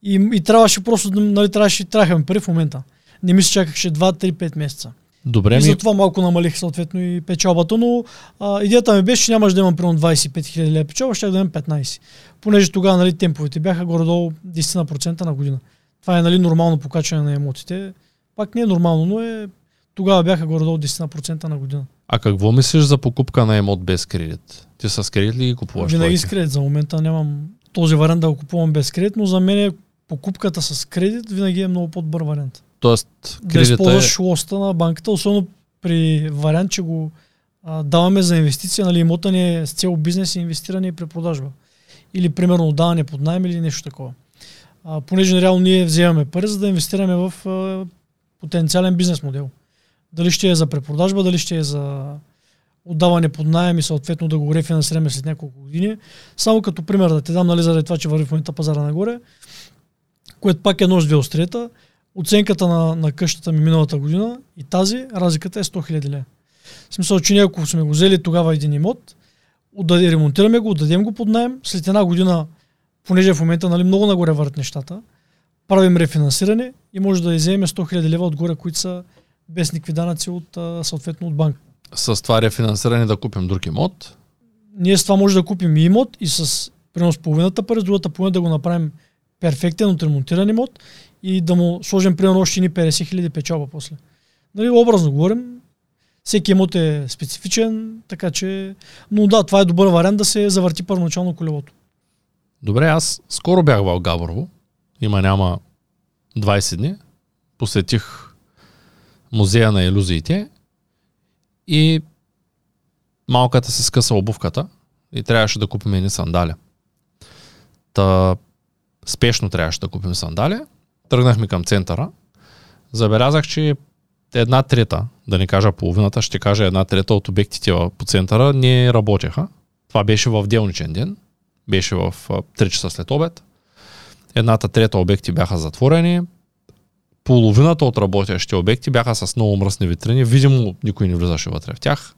И, и трябваше просто, нали, трябваше, трябваха ми пари в момента. Не ми се чакаше 2, 3, 5 месеца. Добре И ми, затова малко намалих съответно и печалбата, но а, идеята ми беше, че нямаш да имам примерно 25 хиляди лева печалба, ще да имам 15. Понеже тогава нали, темповете бяха горе-долу 10% на година. Това е нали, нормално покачване на емотите. Пак не е нормално, но е тогава бяха горе-долу 10% на година. А какво мислиш за покупка на имот без кредит? Ти с кредит ли ги купуваш? Винаги с кредит. За момента нямам този вариант да го купувам без кредит, но за мен е покупката с кредит винаги е много по-добър вариант. Тоест, да е... използваш лоста на банката, особено при вариант, че го а, даваме за инвестиция, нали, имота ни е с цел бизнес и инвестиране и препродажба. Или примерно отдаване под найем или нещо такова. А, понеже реално ние вземаме пари, за да инвестираме в а, потенциален бизнес модел. Дали ще е за препродажба, дали ще е за отдаване под найем и съответно да го рефинансираме след няколко години. Само като пример да ти дам, нали, заради това, че върви в момента пазара нагоре, което пак е нож две острията. Оценката на, на къщата ми миналата година и тази, разликата е 100 000 лева. В смисъл, че ние ако сме го взели тогава един имот, отдаде, ремонтираме го, отдадем го под найем, след една година, понеже в момента нали, много нагоре върват нещата, правим рефинансиране и може да изземем 100 000 лева отгоре, които са без никакви данъци от, съответно от банка. с това рефинансиране да купим друг имот. Ние с това може да купим и имот и с примерно с половината пари, с другата половина да го направим перфектен отремонтиран имот и да му сложим примерно още ни 50 хиляди печалба после. Нали, образно говорим, всеки имот е специфичен, така че... Но да, това е добър вариант да се завърти първоначално колелото. Добре, аз скоро бях в Габрово. Има няма 20 дни. Посетих музея на иллюзиите и малката се скъса обувката и трябваше да купим едни сандали. Та спешно трябваше да купим сандали. Тръгнахме към центъра. Забелязах, че една трета, да не кажа половината, ще кажа една трета от обектите по центъра не работеха. Това беше в делничен ден. Беше в 3 часа след обед. Едната трета обекти бяха затворени. Половината от работещите обекти бяха с много мръсни витрини. Видимо, никой не влизаше вътре в тях.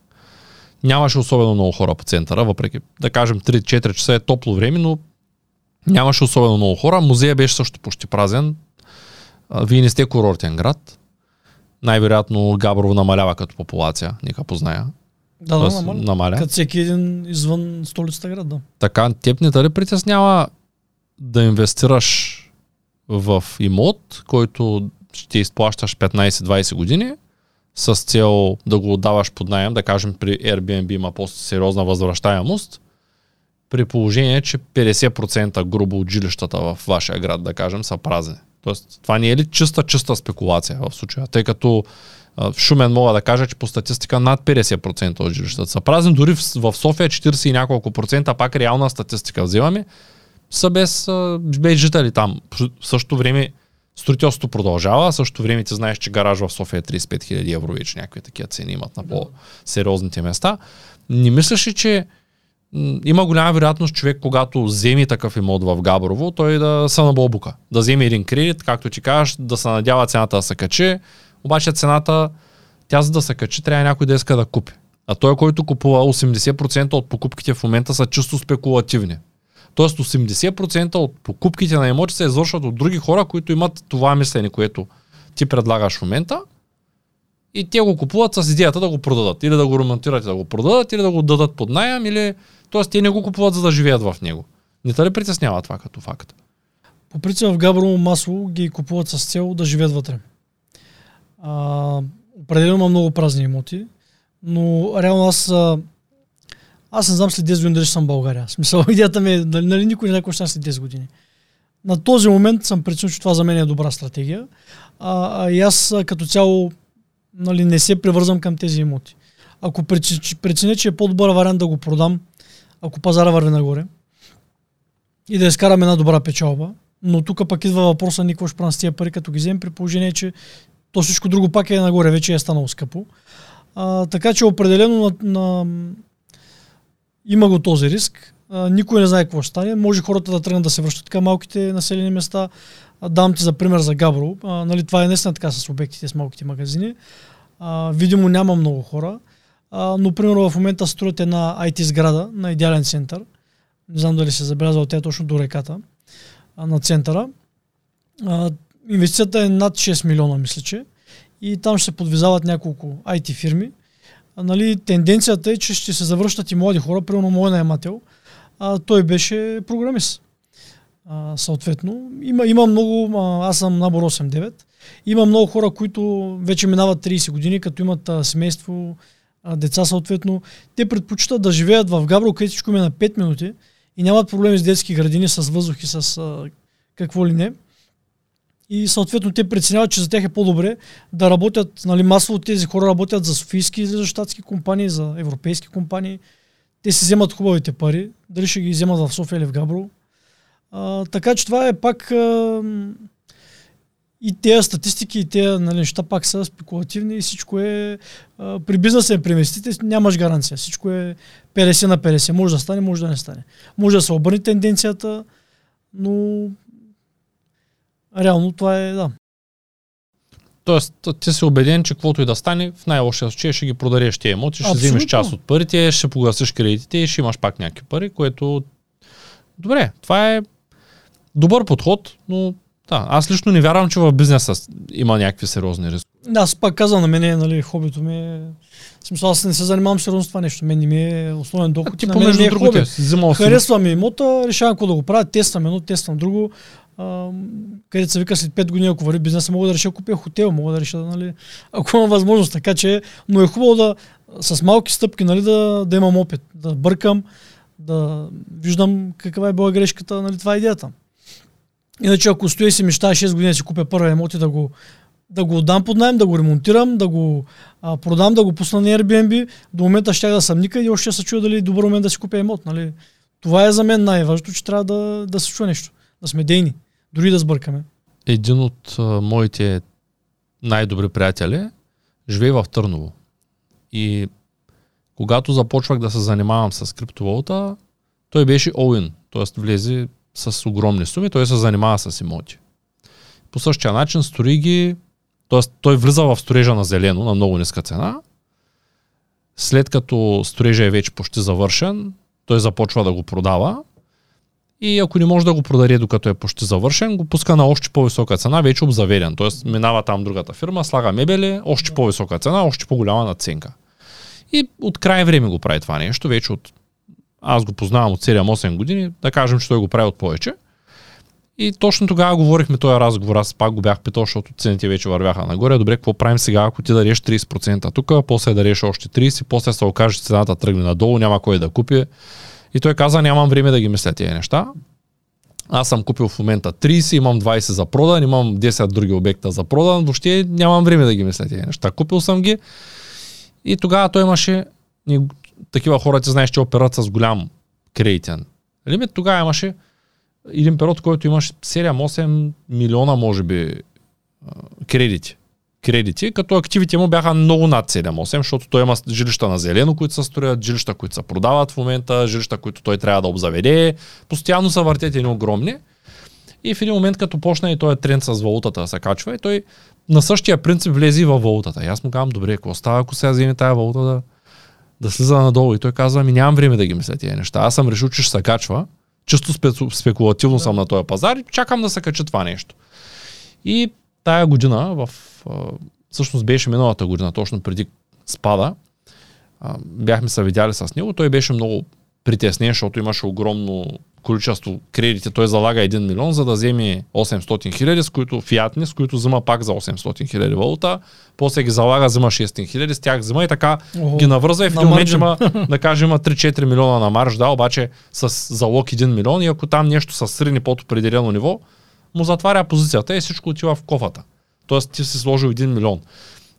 Нямаше особено много хора по центъра, въпреки да кажем 3-4 часа е топло време, но нямаше особено много хора. Музея беше също почти празен. Вие не сте курортен град. Най-вероятно Габрово намалява като популация, нека позная. Да, да, намаля. намаля. Като всеки един извън столицата град, да. Така, теб не дали притеснява да инвестираш в имот, който ще изплащаш 15-20 години, с цел да го отдаваш под найем, да кажем при Airbnb има по-сериозна възвръщаемост, при положение, че 50% грубо от жилищата в вашия град, да кажем, са празни. Тоест, това не е ли чиста, чиста спекулация в случая? Тъй като в Шумен мога да кажа, че по статистика над 50% от жилищата са празни, дори в София 40 и няколко процента, пак реална статистика взимаме, са без, без жители там. В същото време строителството продължава, а същото време ти знаеш, че гараж в София е 35 000 евро вече някакви такива цени имат на по-сериозните места. Не мислиш ли, че има голяма вероятност човек, когато вземе такъв имот в Габрово, той да се набълбука. Да вземе един кредит, както ти кажеш, да се надява цената да се качи, обаче цената, тя за да се качи, трябва някой да иска да купи. А той, който купува 80% от покупките в момента са чисто спекулативни. Тоест 80% от покупките на имоти се извършват от други хора, които имат това мислене, което ти предлагаш в момента и те го купуват с идеята да го продадат. Или да го ремонтират и да го продадат, или да го дадат под найем, или... Тоест те не го купуват за да живеят в него. Не те ли притеснява това като факт? По принцип в Габрово масло ги купуват с цел да живеят вътре. А, определено има много празни имоти, но реално аз аз не знам след 10 години дали ще съм в България. Смисъл, идеята ми е, нали, нали никой не знае ще след 10 години. На този момент съм преценил, че това за мен е добра стратегия. А, а и аз като цяло нали, не се превързвам към тези имоти. Ако преценя, че е по-добър вариант да го продам, ако пазара върви нагоре, и да изкарам една добра печалба, но тук пък идва въпроса ни какво ще правим с тия пари, като ги вземем при положение, че то всичко друго пак е нагоре, вече е станало скъпо. А, така че определено на, на, има го този риск. Никой не знае какво ще стане. Може хората да тръгнат да се връщат към малките населени места. А, дам ти за пример за Габро. Нали, това е наистина така с обектите, с малките магазини. Видимо няма много хора. Но примерно в момента строят една IT сграда на идеален център. Не знам дали се забелязал, тя е точно до реката на центъра. Инвестицията е над 6 милиона, мисля, че. И там ще се подвизават няколко IT фирми нали, тенденцията е, че ще се завръщат и млади хора. Примерно мой наемател, а, той беше програмист. А, съответно, има, има много, а, аз съм набор 8-9, има много хора, които вече минават 30 години, като имат а, семейство, а, деца съответно. Те предпочитат да живеят в Габро, където всичко е на 5 минути и нямат проблеми с детски градини, с въздух и с а, какво ли не и съответно те преценяват, че за тях е по-добре да работят, нали, масово тези хора работят за софийски, за щатски компании, за европейски компании. Те си вземат хубавите пари, дали ще ги вземат в София или в Габро. Така че това е пак а, и тези статистики, и тези нали, неща пак са спекулативни и всичко е а, при бизнеса при инвестициите нямаш гаранция. Всичко е 50 на 50. Може да стане, може да не стане. Може да се обърне тенденцията, но Реално това е, да. Тоест, ти си убеден, че каквото и да стане, в най-лошия случай ще ги продадеш тия имоти, ще Абсолютно. вземеш част от парите, ще погасиш кредитите и ще имаш пак някакви пари, което... Добре, това е добър подход, но да, аз лично не вярвам, че в бизнеса има някакви сериозни рискове. Аз пак казвам на мене, нали, хобито ми е... Смисъл, аз не се занимавам сериозно с това нещо. Мен не ми е основен доход. Ти на мен ми е другите хоби. ми имота, решавам какво да го правя, тествам едно, тествам друго. Където се вика след 5 години, ако върви бизнеса, мога да реша купя хотел, мога да реша, нали, ако имам възможност. Така че, но е хубаво да с малки стъпки, нали, да, да имам опит, да бъркам, да виждам каква е била грешката, нали, това е идеята. Иначе ако стоя и си мечтая 6 години си купя първа емот и да го, да го отдам под найем, да го ремонтирам, да го а, продам, да го пусна на Airbnb, до момента ще да съм никъде и още ще се чуя дали е добър момент да си купя емот. Нали? Това е за мен най-важното, че трябва да, да се чуе нещо, да сме дейни, дори да сбъркаме. Един от а, моите най-добри приятели живее в Търново. И когато започвах да се занимавам с криптовалута, той беше all-in, т.е. влезе с огромни суми, той се занимава с имоти. По същия начин строи ги, т.е. той влиза в строежа на зелено на много ниска цена. След като строежа е вече почти завършен, той започва да го продава и ако не може да го продаде докато е почти завършен, го пуска на още по-висока цена, вече обзаведен. Тоест минава там другата фирма, слага мебели, още по-висока цена, още по-голяма наценка. И от край време го прави това нещо, вече от аз го познавам от 7-8 години, да кажем, че той го прави от повече. И точно тогава говорихме този разговор, аз пак го бях питал, защото цените вече вървяха нагоре. Добре, какво правим сега, ако ти дадеш 30% тук, после дадеш още 30%, после се окаже, че цената тръгне надолу, няма кой да купи. И той каза, нямам време да ги мисля тези неща. Аз съм купил в момента 30, имам 20 за продан, имам 10 други обекта за продан, въобще нямам време да ги мисля тези неща. Купил съм ги и тогава той имаше такива хора, ти знаеш, че операт с голям кредитен лимит. Тогава имаше един период, който имаш 7-8 милиона, може би, кредити. Кредити, като активите му бяха много над 7-8, защото той има жилища на зелено, които се строят, жилища, които се продават в момента, жилища, които той трябва да обзаведе. Постоянно са въртят едни огромни. И в един момент, като почна и този тренд с валутата да се качва, и той на същия принцип влезе и във валутата. И аз му казвам, добре, какво става, ако сега вземе тази валута да, да слиза надолу? И той казва, ами нямам време да ги мисля тези неща. Аз съм решил, че ще се качва. Чисто спе- спекулативно съм на този пазар и чакам да се качи това нещо. И тая година, в, а, всъщност беше миналата година, точно преди спада, а, бяхме се видяли с него, той беше много притеснен, защото имаше огромно количество кредити. Той залага 1 милион, за да вземе 800 хиляди, с които фиатни, с които взема пак за 800 хиляди валута. После ги залага, взема 600 хиляди, с тях взема и така Ого, ги навърза и в един момент има, да кажем, има 3-4 милиона на марж, да, обаче с залог 1 милион и ако там нещо се срине под определено ниво, му затваря позицията и всичко отива в кофата. Тоест ти си сложил 1 милион.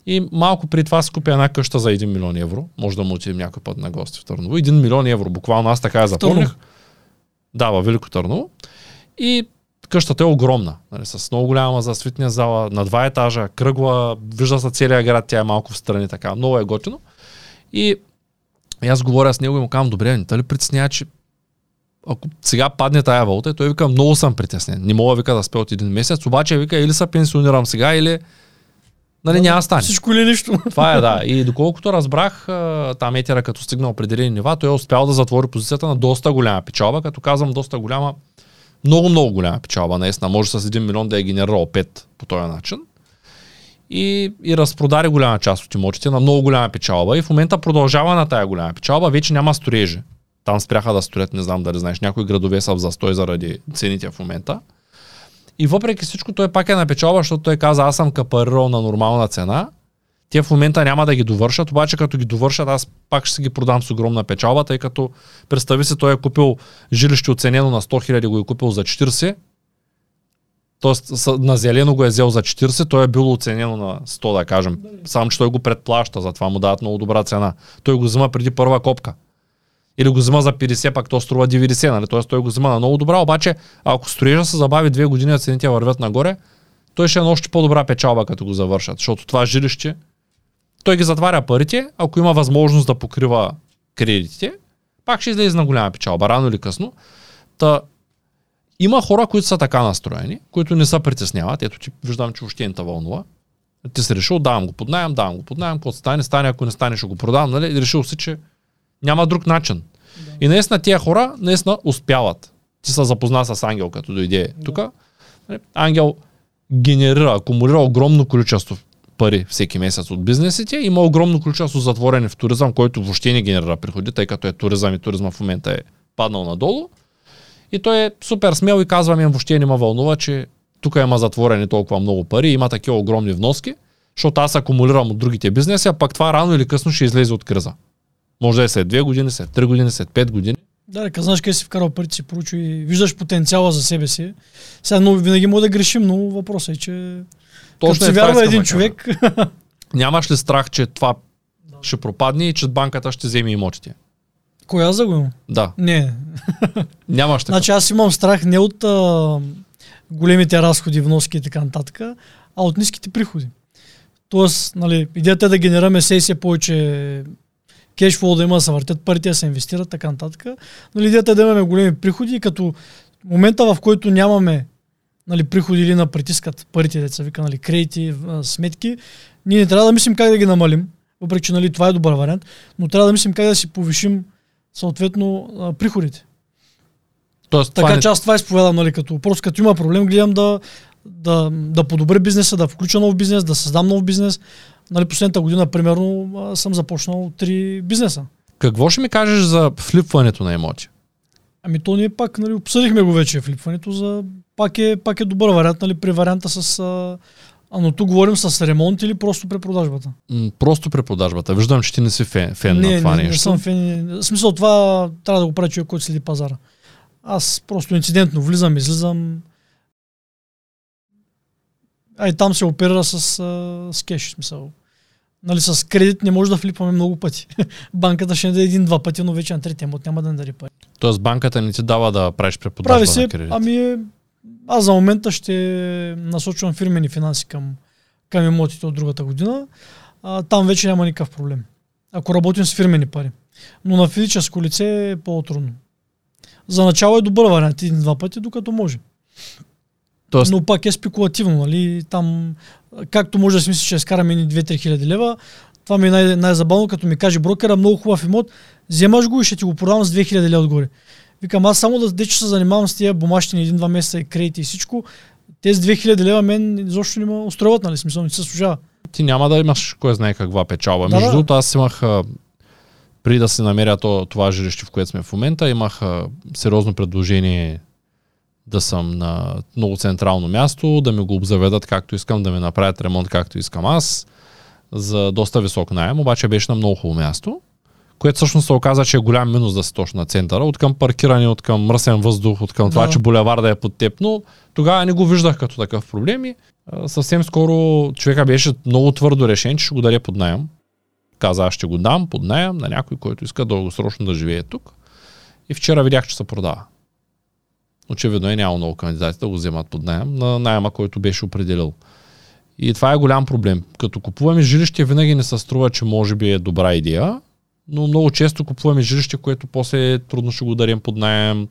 И малко при това си купя една къща за 1 милион евро. Може да му отидем някой път на гости в Търново. 1 милион евро, буквално аз така я запомних. Да, във Велико Търново. И къщата е огромна, нали, с много голяма за свитния зала, на два етажа, кръгла, вижда се целия град, тя е малко в страни, така, много е готино. И, и аз говоря с него и му казвам, добре, не ли притеснява, че ако сега падне тая валута, и той вика, много съм притеснен. Не мога вика да спя от един месец, обаче вика, или се пенсионирам сега, или нали, няма стане. Всичко или нищо. Това е, да. И доколкото разбрах, там етера като стигна определени нива, той е успял да затвори позицията на доста голяма печалба, като казвам доста голяма, много, много голяма печалба, наистина. Може с 1 милион да е генерирал 5 по този начин. И, и разпродаде голяма част от имотите на много голяма печалба. И в момента продължава на тая голяма печалба, вече няма строежи. Там спряха да строят, не знам дали знаеш, някои градове са в застой заради цените в момента. И въпреки всичко той пак е на печалба, защото той каза, аз съм капарирал на нормална цена. Те в момента няма да ги довършат, обаче като ги довършат, аз пак ще си ги продам с огромна печалба, тъй като представи се, той е купил жилище оценено на 100 хиляди, го е купил за 40. Тоест на зелено го е взел за 40, той е било оценено на 100, да кажем. Само, че той го предплаща, затова му дават много добра цена. Той го взема преди първа копка. Или го взема за 50, пак то струва 90, нали? Тоест той го взема на много добра, обаче ако строежа се забави две години, а цените вървят нагоре, той ще е на още по-добра печалба, като го завършат. Защото това жилище, той ги затваря парите, ако има възможност да покрива кредитите, пак ще излезе на голяма печалба, рано или късно. Та, има хора, които са така настроени, които не се притесняват. Ето ти виждам, че въобще не вълнува. Ти си решил, давам го под найем, давам го под найем, какво стане, стане, ако не стане, ще го продавам, нали? И решил си, че няма друг начин. И наистина тия хора наистина успяват. Ти се запозна с Ангел, като дойде тук. Ангел генерира, акумулира огромно количество пари всеки месец от бизнесите. Има огромно количество затворени в туризъм, който въобще не генерира приходи, тъй като е туризъм и туризма в момента е паднал надолу. И той е супер смел и казва ми, въобще не ме вълнува, че тук има затворени толкова много пари, има такива огромни вноски, защото аз акумулирам от другите бизнеси, а пак това рано или късно ще излезе от криза. Може да е след 2 години, след 3 години, след 5 години. Да, да знаеш къде си вкарал парите си, поручи и виждаш потенциала за себе си. Сега но винаги може да грешим, но въпросът е, че Точно като е, си вярва един човек... Нямаш ли страх, че това да. ще пропадне и че банката ще вземе имотите? Аз го Да. Не. Нямаш така. Значи аз имам страх не от а, големите разходи, вноски и така нататък, а от ниските приходи. Тоест, нали, идеята е да генерираме сесия повече кешфлоу да има, да се въртят парите, да се инвестират, така нататък. Нали, идеята е да имаме големи приходи като момента, в който нямаме нали, приходи или на притискат парите, деца вика, нали, кредити, сметки, ние не трябва да мислим как да ги намалим, въпреки че нали, това е добър вариант, но трябва да мислим как да си повишим съответно приходите. Тоест, така че аз това изповядам, нали, като, просто като има проблем, гледам да, да, да подобря бизнеса, да включа нов бизнес, да създам нов бизнес. Нали, последната година, примерно, съм започнал три бизнеса. Какво ще ми кажеш за флипването на имоти? Ами то ние пак нали, обсъдихме го вече флипването, за пак е, пак е добър вариант, нали, при варианта с... А, а но тук говорим с ремонт или просто при продажбата? М, просто при продажбата. Виждам, че ти не си фен, фен не, на това не, нещо. Не съм фен. В смисъл това трябва да го прави човек, който следи пазара. Аз просто инцидентно влизам, излизам. А и там се оперира с, с кеш, смисъл. Нали, с кредит не може да флипаме много пъти. Банката ще не даде един-два пъти, но вече на третия мод няма да не даде пари. Тоест банката не ти дава да правиш преподаване Прави се, на кредит? Ами аз за момента ще насочвам фирмени финанси към, към имотите от другата година. А, там вече няма никакъв проблем. Ако работим с фирмени пари. Но на физическо лице е по-трудно. За начало е добър вариант един-два пъти, докато може. Тоест... Но пак е спекулативно, нали? Там, както може да си мислиш, че изкараме ни 2-3 хиляди лева, това ми е най- най-забавно, като ми каже брокера, много хубав имот, вземаш го и ще ти го продавам с 2000 лева отгоре. Викам, аз само да дече се занимавам с тия бумащини един-два месеца и кредити и всичко, тези 2000 лева мен изобщо не ме устроят, нали? Смисъл, не се служава. Ти няма да имаш кой знае каква печалба. Да, Между другото, аз имах преди да се намеря това жилище, в което сме в момента, имах сериозно предложение да съм на много централно място, да ми го обзаведат както искам, да ми направят ремонт както искам аз, за доста висок найем, обаче беше на много хубаво място, което всъщност се оказа, че е голям минус да се точно на центъра, от към паркиране, от към мръсен въздух, от към да. това, че булеварда е под теб, но тогава не го виждах като такъв проблем и съвсем скоро човека беше много твърдо решен, че ще го даде под найем. Каза, аз ще го дам под найем на някой, който иска дългосрочно да живее тук. И вчера видях, че се продава. Очевидно е много кандидати да го вземат под найем на найема, който беше определил. И това е голям проблем. Като купуваме жилище, винаги не се струва, че може би е добра идея, но много често купуваме жилище, което после трудно ще го дарим под найем,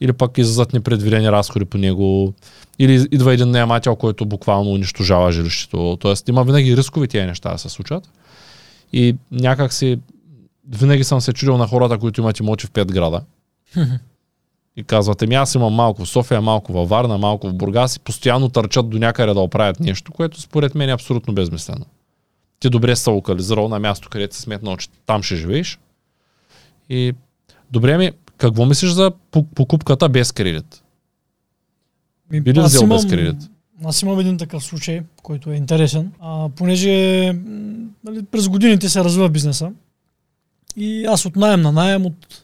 или пък излизат непредвидени разходи по него, или идва един наемател, който буквално унищожава жилището. Тоест има винаги рискови тези неща да се случат. И някак си винаги съм се чудил на хората, които имат имоти в пет града. и казват, ами аз имам малко в София, малко във Варна, малко в Бургас и постоянно търчат до някъде да оправят нещо, което според мен е абсолютно безмислено. Ти добре се локализирал на място, където си сметнал, че там ще живееш. И добре ми, какво мислиш за покупката без кредит? Би ли взел без кредит? Аз имам един такъв случай, който е интересен. А, понеже нали, през годините се развива бизнеса и аз от найем на найем, от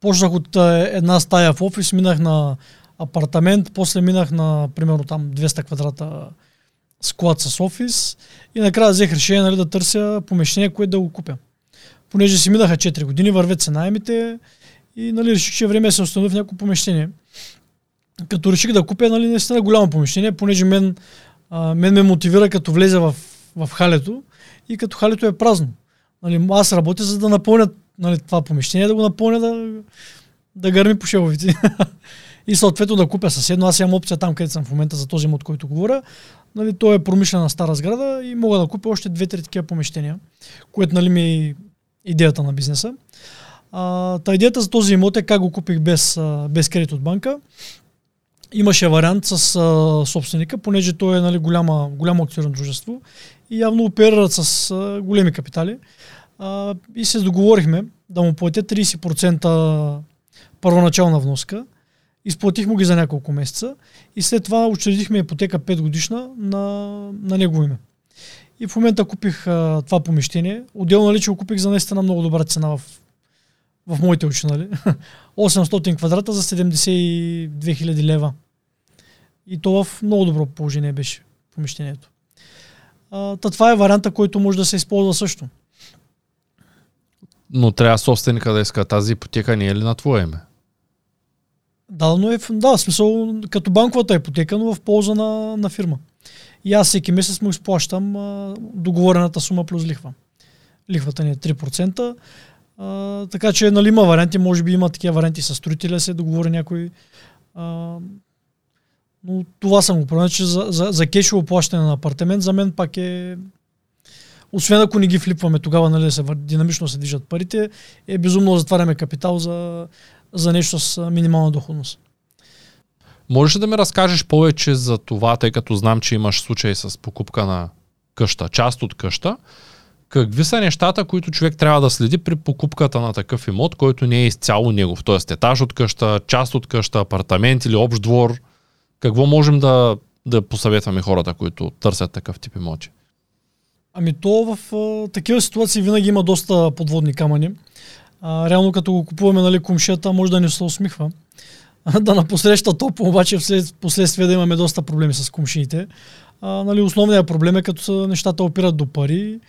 почнах от една стая в офис, минах на апартамент, после минах на, примерно там 200 квадрата склад с офис и накрая взех решение нали, да търся помещение, което да го купя. Понеже си минаха 4 години, вървят се найемите и нали, реших, че е време се установи в някакво помещение. Като реших да купя нали, наистина голямо помещение, понеже мен, а, мен ме мотивира като влезе в, в халето и като халето е празно. Нали, аз работя за да напълня нали, това помещение, да го напълня да, да гърми по шеловите. и съответно да купя съседно. Аз имам опция там, където съм в момента за този мод, който говоря. Нали, то е промишлена стара сграда и мога да купя още две-три такива помещения, което нали, ми е идеята на бизнеса. А, та идеята за този имот е как го купих без, без кредит от банка. имаше вариант с а, собственика, понеже той е нали, голяма, голямо акционерно дружество и явно оперират с а, големи капитали. А, и се договорихме да му платят 30% първоначална вноска. Изплатих му ги за няколко месеца и след това учредихме ипотека 5 годишна на, на него име. И в момента купих а, това помещение. Отделно че го купих за наистина много добра цена в, в моите очи. Нали? 800 квадрата за 72 000 лева. И то в много добро положение беше помещението. А, та това е варианта, който може да се използва също. Но трябва собственика да иска тази ипотека не е ли на твое име? Да, но е, да, смисъл като банковата ипотека, но в полза на, на фирма. И аз всеки месец му изплащам а, договорената сума плюс лихва. Лихвата ни е 3%. А, така че нали, има варианти, може би има такива варианти с строителя, се договори някой. А, но това съм го правил, че за, за, за кешово плащане на апартамент за мен пак е освен ако не ги флипваме тогава, нали, се, динамично се движат парите, е безумно да затваряме капитал за, за нещо с минимална доходност. Можеш ли да ми разкажеш повече за това, тъй като знам, че имаш случай с покупка на къща, част от къща. Какви са нещата, които човек трябва да следи при покупката на такъв имот, който не е изцяло негов? Т.е. етаж от къща, част от къща, апартамент или общ двор. Какво можем да, да посъветваме хората, които търсят такъв тип имоти? Ами то в а, такива ситуации винаги има доста подводни камъни. А, реално като го купуваме нали, кумшията, може да ни се усмихва. да напосреща топло, обаче вслед, последствие да имаме доста проблеми с кумшиите. А, нали, основният проблем е като нещата опират до пари,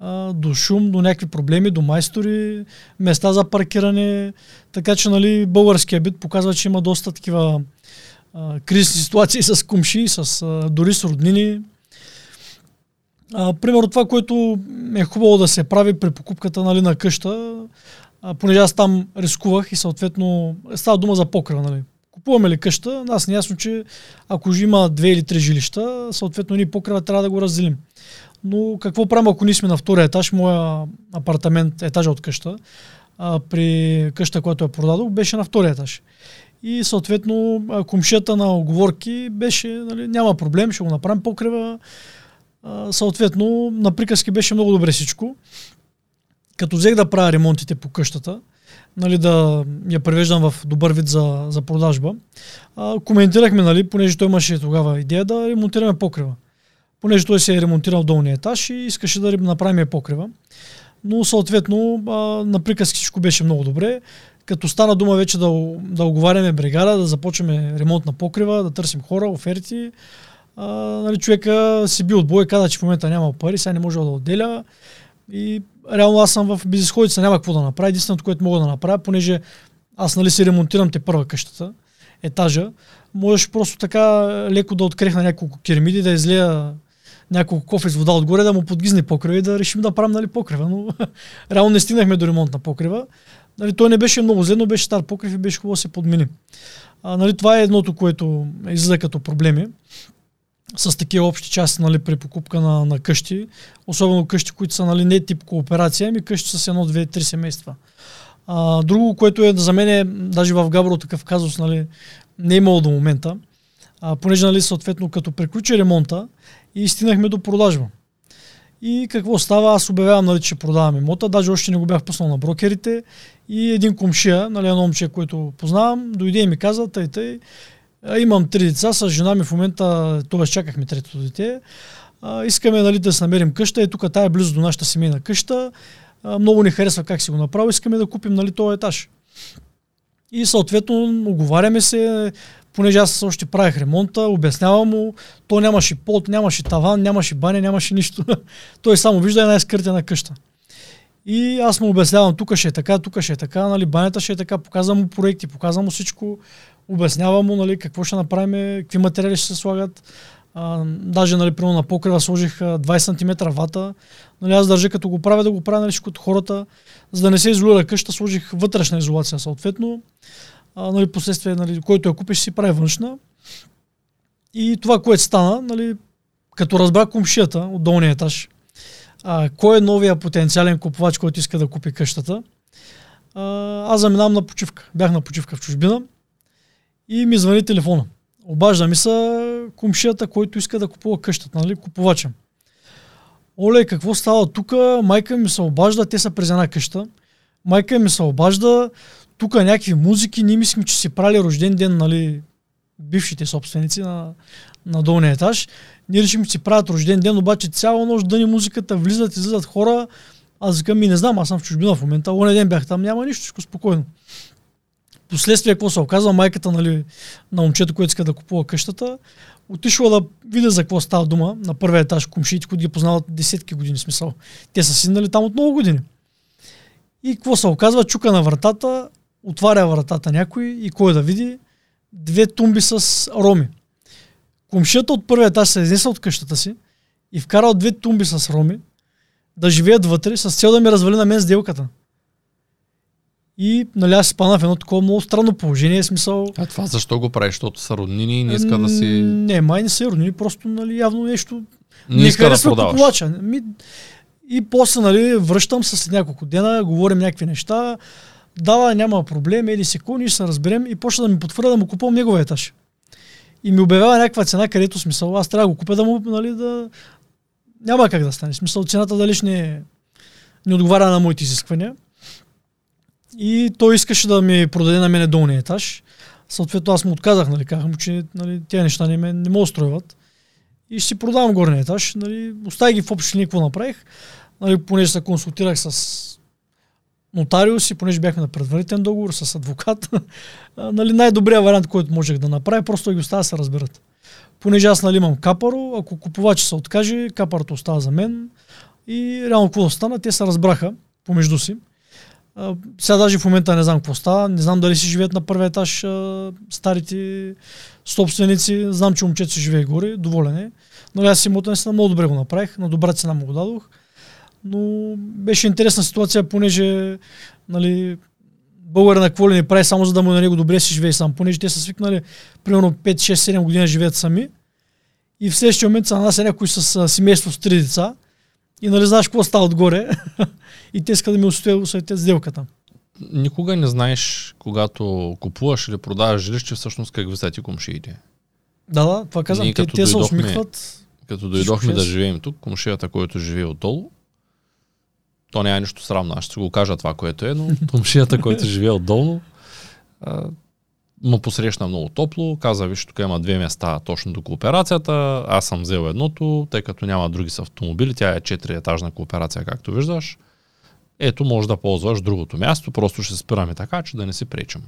а, до шум, до някакви проблеми, до майстори, места за паркиране. Така че нали, българския бит показва, че има доста такива а, кризисни ситуации с кумши, с, а, дори с роднини. А, примерно това, което е хубаво да се прави при покупката нали, на къща, а, понеже аз там рискувах и съответно става дума за покрива. Нали. Купуваме ли къща, аз не ясно, че ако има две или три жилища, съответно ние покрива трябва да го разделим. Но какво правим, ако ние сме на втория етаж, моя апартамент, етажа от къща, а, при къща, която я продадох, беше на втория етаж. И съответно комшията на оговорки беше, нали, няма проблем, ще го направим покрива. Съответно, на приказки беше много добре всичко като взех да правя ремонтите по къщата, нали, да я превеждам в добър вид за, за продажба, а, коментирахме, нали, понеже той имаше тогава идея да ремонтираме покрива. Понеже той се е ремонтирал долния етаж и искаше да направим покрива. Но съответно на приказки всичко беше много добре. Като стана дума вече да, да оговаряме бригада, да започваме ремонт на покрива, да търсим хора, оферти, нали, човека си бил отбой, каза, че в момента няма пари, сега не може да отделя. И реално аз съм в безисходица, няма какво да направя. Единственото, което мога да направя, понеже аз нали си ремонтирам те първа къщата, етажа, можеш просто така леко да открехна няколко керамиди, да излея няколко кофе с вода отгоре, да му подгизне покрива и да решим да правим нали, покрива. Но реално не стигнахме до ремонт на покрива. Нали, той не беше много зле, но беше стар покрив и беше хубаво да се подмени. А, нали, това е едното, което излиза като проблеми с такива общи части нали, при покупка на, на къщи, особено къщи, които са нали, не тип кооперация, ами къщи с едно, две, три семейства. А, друго, което е за мен, е, даже в Габро такъв казус, нали, не е имало до момента, а, понеже нали, съответно като приключи ремонта и стигнахме до продажба. И какво става? Аз обявявам, нали, че продавам имота, даже още не го бях пуснал на брокерите и един комшия, нали, едно момче, което познавам, дойде и ми каза, тъй, тъй, Имам три деца, с жена ми в момента, т.е. чакахме третото дете. А, искаме нали, да се намерим къща. Е, тук тая е близо до нашата семейна къща. А, много ни харесва как си го направил. Искаме да купим нали, този етаж. И съответно оговаряме се, понеже аз още правих ремонта, обяснявам му, то нямаше пот, нямаше таван, нямаше баня, нямаше нищо. Той само вижда една изкъртена къща. И аз му обяснявам, тук ще е така, тук ще е така, нали, банята ще е така, показвам му проекти, показвам му всичко, обяснявам му нали, какво ще направим, какви материали ще се слагат. А, даже нали, примерно на покрива сложих 20 см вата. Нали, аз държа като го правя да го правя нали, като хората, за да не се изолира къща, сложих вътрешна изолация съответно. А, нали, последствие, нали, който я купиш, си прави външна. И това, което стана, нали, като разбрах комшията от долния етаж, а, кой е новия потенциален купувач, който иска да купи къщата, а, аз заминавам на почивка. Бях на почивка в чужбина и ми звъни телефона Обажда ми са кумшията, който иска да купува къщата, нали, купувача. Оле, какво става тук? Майка ми се обажда, те са през една къща. Майка ми се обажда, тук някакви музики, ние мислим, че си прали рожден ден, нали, бившите собственици на, на долния етаж. Ние решим, че си правят рожден ден, обаче цяла нощ дъни музиката, влизат, излизат хора. Аз викам, ми не знам, аз съм в чужбина в момента. Оня ден бях там, няма нищо, спокойно. Последствие, какво се оказва, майката нали, на момчето, което иска да купува къщата, отишла да видя за какво става дума на първия етаж, комшиите, които ги познават десетки години смисъл. Те са сиднали там от много години. И какво се оказва? Чука на вратата, отваря вратата някой и кой да види? Две тумби с роми. Комшията от първия етаж се изнесла от къщата си и вкарал две тумби с роми да живеят вътре с цел да ми развали на мен сделката. И нали, аз спана в едно такова много странно положение, смисъл... А това защо го правиш? Защото са роднини и не иска да си... Не, май не са роднини, просто нали, явно нещо... Не, не иска да продаваш. Ми... И после нали, връщам се след няколко дена, говорим някакви неща, дава, няма проблем, или се ние ще се разберем и почна да ми потвърда да му купувам неговия етаж. И ми обявява някаква цена, където смисъл, аз трябва да го купя да му, нали, да... Няма как да стане. Смисъл, цената далеч не, не отговаря на моите изисквания. И той искаше да ми продаде на мене долния етаж. Съответно аз му отказах, нали, казах му, че нали, тези неща не, ме, не ме устройват. И ще си продавам горния етаж. Нали, остави ги в общини, какво направих. Нали, понеже се консултирах с нотариус и понеже бяхме на предварителен договор с адвокат, нали, най-добрият вариант, който можех да направя, просто ги оставя да се разберат. Понеже аз нали, имам капаро, ако купувача се откаже, капарото остава за мен и реално какво стана, те се разбраха помежду си. А, сега даже в момента не знам какво става. Не знам дали си живеят на първия етаж а, старите собственици. Знам, че момчето си живее горе, доволен е. Но аз си имота наистина много добре го направих. На добра цена му го дадох. Но беше интересна ситуация, понеже нали, българина какво ли не прави само за да му на него добре си живее сам, понеже те са свикнали примерно 5, 6, 7 години живеят сами. И в следващия момент са нанася някой с семейство с три деца и нали знаеш какво става отгоре. и те искат да ми осветят сделката. Никога не знаеш, когато купуваш или продаваш жилище, всъщност какви са ти комшиите. Да, да, това казвам. Ние, те, те се усмихват. Като дойдохме да живеем тук, комшията, който живее отдолу, то няма нищо срамно, аз ще го кажа това, което е, но комшията, който живее отдолу, му посрещна много топло, каза, виж, тук има две места точно до кооперацията, аз съм взел едното, тъй като няма други с автомобили, тя е 4-етажна кооперация, както виждаш. Ето, може да ползваш другото място, просто ще спираме така, че да не си пречим.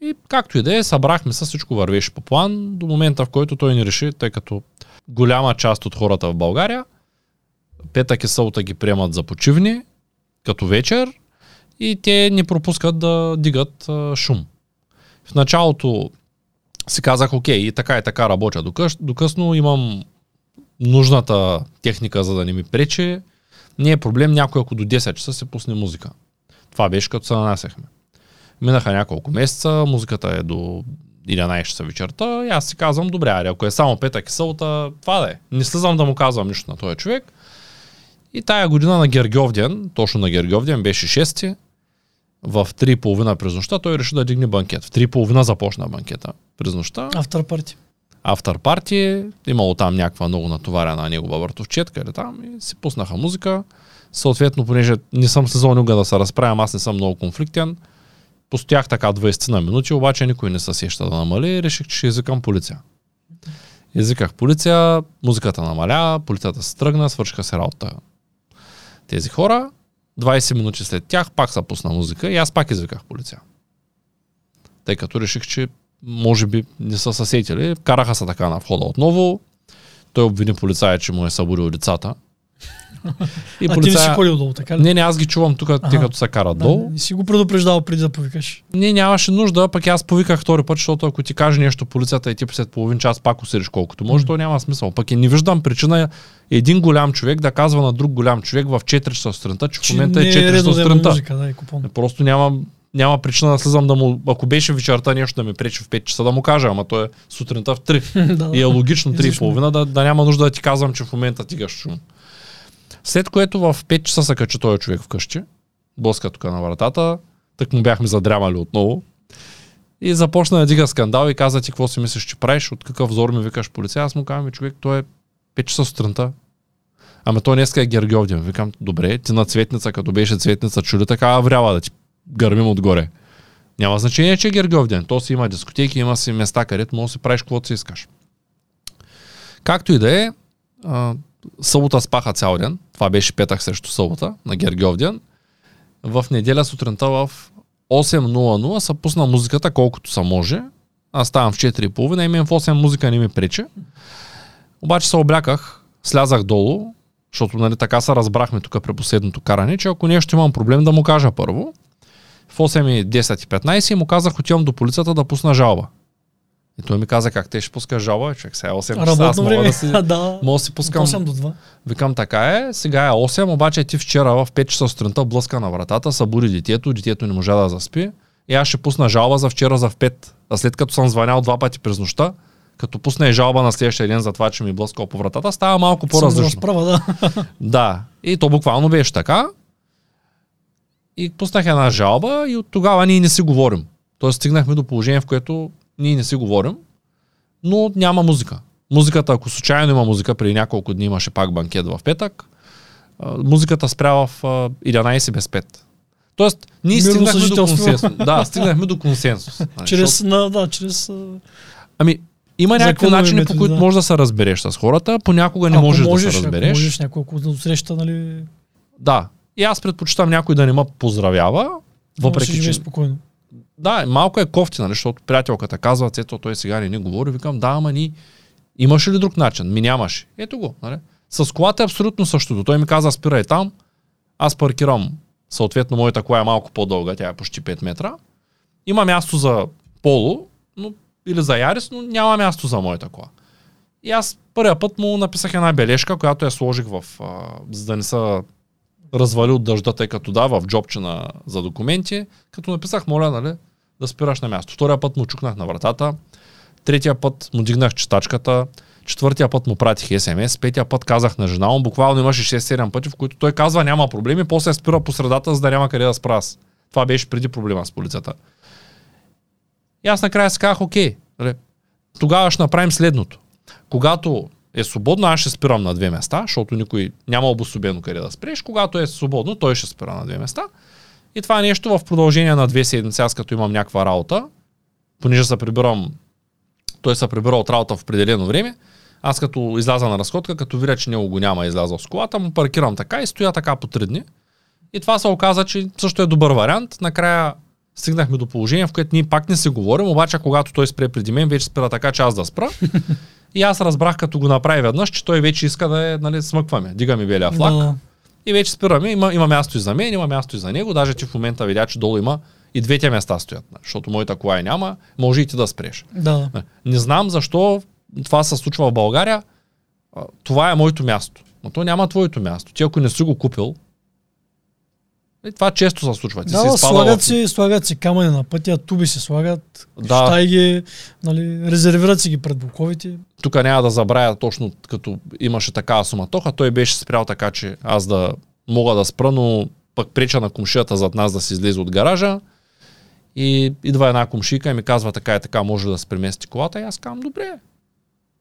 И както и да е, събрахме се, всичко вървеше по план, до момента в който той ни реши, тъй като голяма част от хората в България, петък и сълта ги приемат за почивни, като вечер, и те не пропускат да дигат а, шум. В началото си казах, окей, и така и така работя докъс, докъсно имам нужната техника, за да не ми пречи. Не е проблем някой, ако до 10 часа се пусне музика. Това беше като се нанасяхме. Минаха няколко месеца, музиката е до 11 часа вечерта и аз си казвам, добре, аре, ако е само петък и сълта, това да е. Не слизам да му казвам нищо на този човек. И тая година на Гергьовден, точно на Гергьовден, беше 6 в 3.30 през нощта той реши да дигне банкет. В 3.30 започна банкета през нощта. Автор парти. Автор парти, имало там някаква много натоварена негова въртовчетка или там и си пуснаха музика. Съответно, понеже не съм слезал никога да се разправям, аз не съм много конфликтен, постоях така 20 на минути, обаче никой не се сеща да намали и реших, че ще езикам полиция. Езиках полиция, музиката намаля, полицията се тръгна, свършиха се работа. Тези хора 20 минути след тях пак са пусна музика и аз пак извиках полиция. Тъй като реших, че може би не са съсетили. Караха се така на входа отново. Той обвини полицая, че му е събудил децата. И а полицая... ти не си ходил долу, така ли? Не, не, аз ги чувам тук, тъй като се карат да, долу. И си го предупреждавал преди да повикаш. Не, нямаше нужда, пък аз повиках втори път, защото ако ти каже нещо полицията и ти след половин час пак усилиш колкото може, mm. то няма смисъл. Пък и не виждам причина един голям човек да казва на друг голям човек в 4 часа сутринта, че, че в момента е 4 часа сутринта. Да, е Просто няма, няма причина да слизам да му, ако беше вечерта нещо да ми пречи в 5 часа да му кажа, ама то е сутринта в 3. и е логично 3.30 да, да няма нужда да ти казвам, че в момента тигаш шум. След което в 5 часа се кача този човек вкъщи, блъска тук на вратата, так му бяхме задрямали отново. И започна да дига скандал и каза ти какво си мислиш, че правиш, от какъв зор ми викаш полиция. Аз му казвам, човек, той е 5 часа сутринта. Ама той днеска е Гергьовден. Викам, добре, ти на цветница, като беше цветница, чули така врява да ти гърмим отгоре. Няма значение, че е Гергьовден. То си има дискотеки, има си места, където може да си правиш каквото си искаш. Както и да е, събота спаха цял ден. Това беше петък срещу събота на Гергьовден. В неделя сутринта в 8.00 са пусна музиката колкото са може. Аз ставам в 4.30 и мен в 8 музика не ми пречи. Обаче се обляках, слязах долу, защото нали, така се разбрахме тук при последното каране, че ако нещо имам проблем да му кажа първо. В 8.10 и 15 му казах, отивам до полицията да пусна жалба. И той ми каза как те ще пускаш жалба, човек сега 8 часа, аз мога да си, да, мога да си пускам. От 8 до 2. Викам така е, сега е 8, обаче ти вчера в 5 часа сутринта блъска на вратата, събуди детето, детето не можа да заспи. И аз ще пусна жалба за вчера за в 5. А след като съм звънял два пъти през нощта, като пусне жалба на следващия ден за това, че ми блъска по вратата, става малко по-различно. Справа, да. да. И то буквално беше така. И пуснах една жалба и от тогава ние не си говорим. Тоест стигнахме до положение, в което ние не си говорим, но няма музика. Музиката, ако случайно има музика, преди няколко дни имаше пак банкет в петък, музиката спря в 11 без 5. Тоест, ние Мирно стигнахме до консенсус. Да, стигнахме до консенсус. Чрез, на, да, чрез... Ами, има някакви начини, по които да. можеш да се разбереш с хората, понякога не ако можеш, можеш, да се Ако разбереш. можеш няколко да среща, нали... Да. И аз предпочитам някой да не ме поздравява, въпреки че... спокойно. Да, малко е кофти, нали, защото приятелката казва, цето, той сега не ни говори, викам, да, ама ни имаше ли друг начин? Ми нямаше. Ето го, нали? С колата е абсолютно същото. Той ми каза, спирай там, аз паркирам, съответно моята кола е малко по-дълга, тя е почти 5 метра. Има място за поло, но, или за Ярис, но няма място за моята кола. И аз първия път му написах една бележка, която я сложих в, а, за да не са развали от дъжда, тъй като да, в джобчина за документи, като написах, моля, нали, да спираш на място. Втория път му чукнах на вратата, третия път му дигнах читачката, четвъртия път му пратих СМС, петия път казах на жена му, буквално имаше 6-7 пъти, в които той казва няма проблеми, после спира по средата, за да няма къде да спра. Това беше преди проблема с полицията. И аз накрая си казах, окей, нали, тогава ще направим следното. Когато е свободно, аз ще спирам на две места, защото никой няма обособено къде да спреш. Когато е свободно, той ще спира на две места. И това е нещо в продължение на две седмици, аз като имам някаква работа, понеже се прибирам, той се прибира от работа в определено време, аз като изляза на разходка, като видя, че него го няма излязъл с колата, му паркирам така и стоя така по три дни. И това се оказа, че също е добър вариант. Накрая стигнахме до положение, в което ние пак не си говорим, обаче когато той спре преди мен, вече спира така, че аз да спра. И аз разбрах, като го направи веднъж, че той вече иска да е, нали, смъкваме. Дигаме белия флаг. Да. И вече спираме. Има, има място и за мен, има място и за него. Даже ти в момента видя, че долу има и двете места стоят. нали, Защото моята кола и няма, може и ти да спреш. Да. Не, Не знам защо това се случва в България. Това е моето място. Но то няма твоето място. Ти ако не си го купил, и това често се случва. Ти Да, си слагат, в- си, слагат си камъни на пътя, туби се слагат, Да. да. ги, нали, резервират си ги пред блоковите. тук няма да забравя точно като имаше такава суматоха, той беше спрял така, че аз да мога да спра, но пък преча на комшията зад нас да се излезе от гаража. И идва една комшика и ми казва така и така, може да се премести колата. И аз казвам, добре,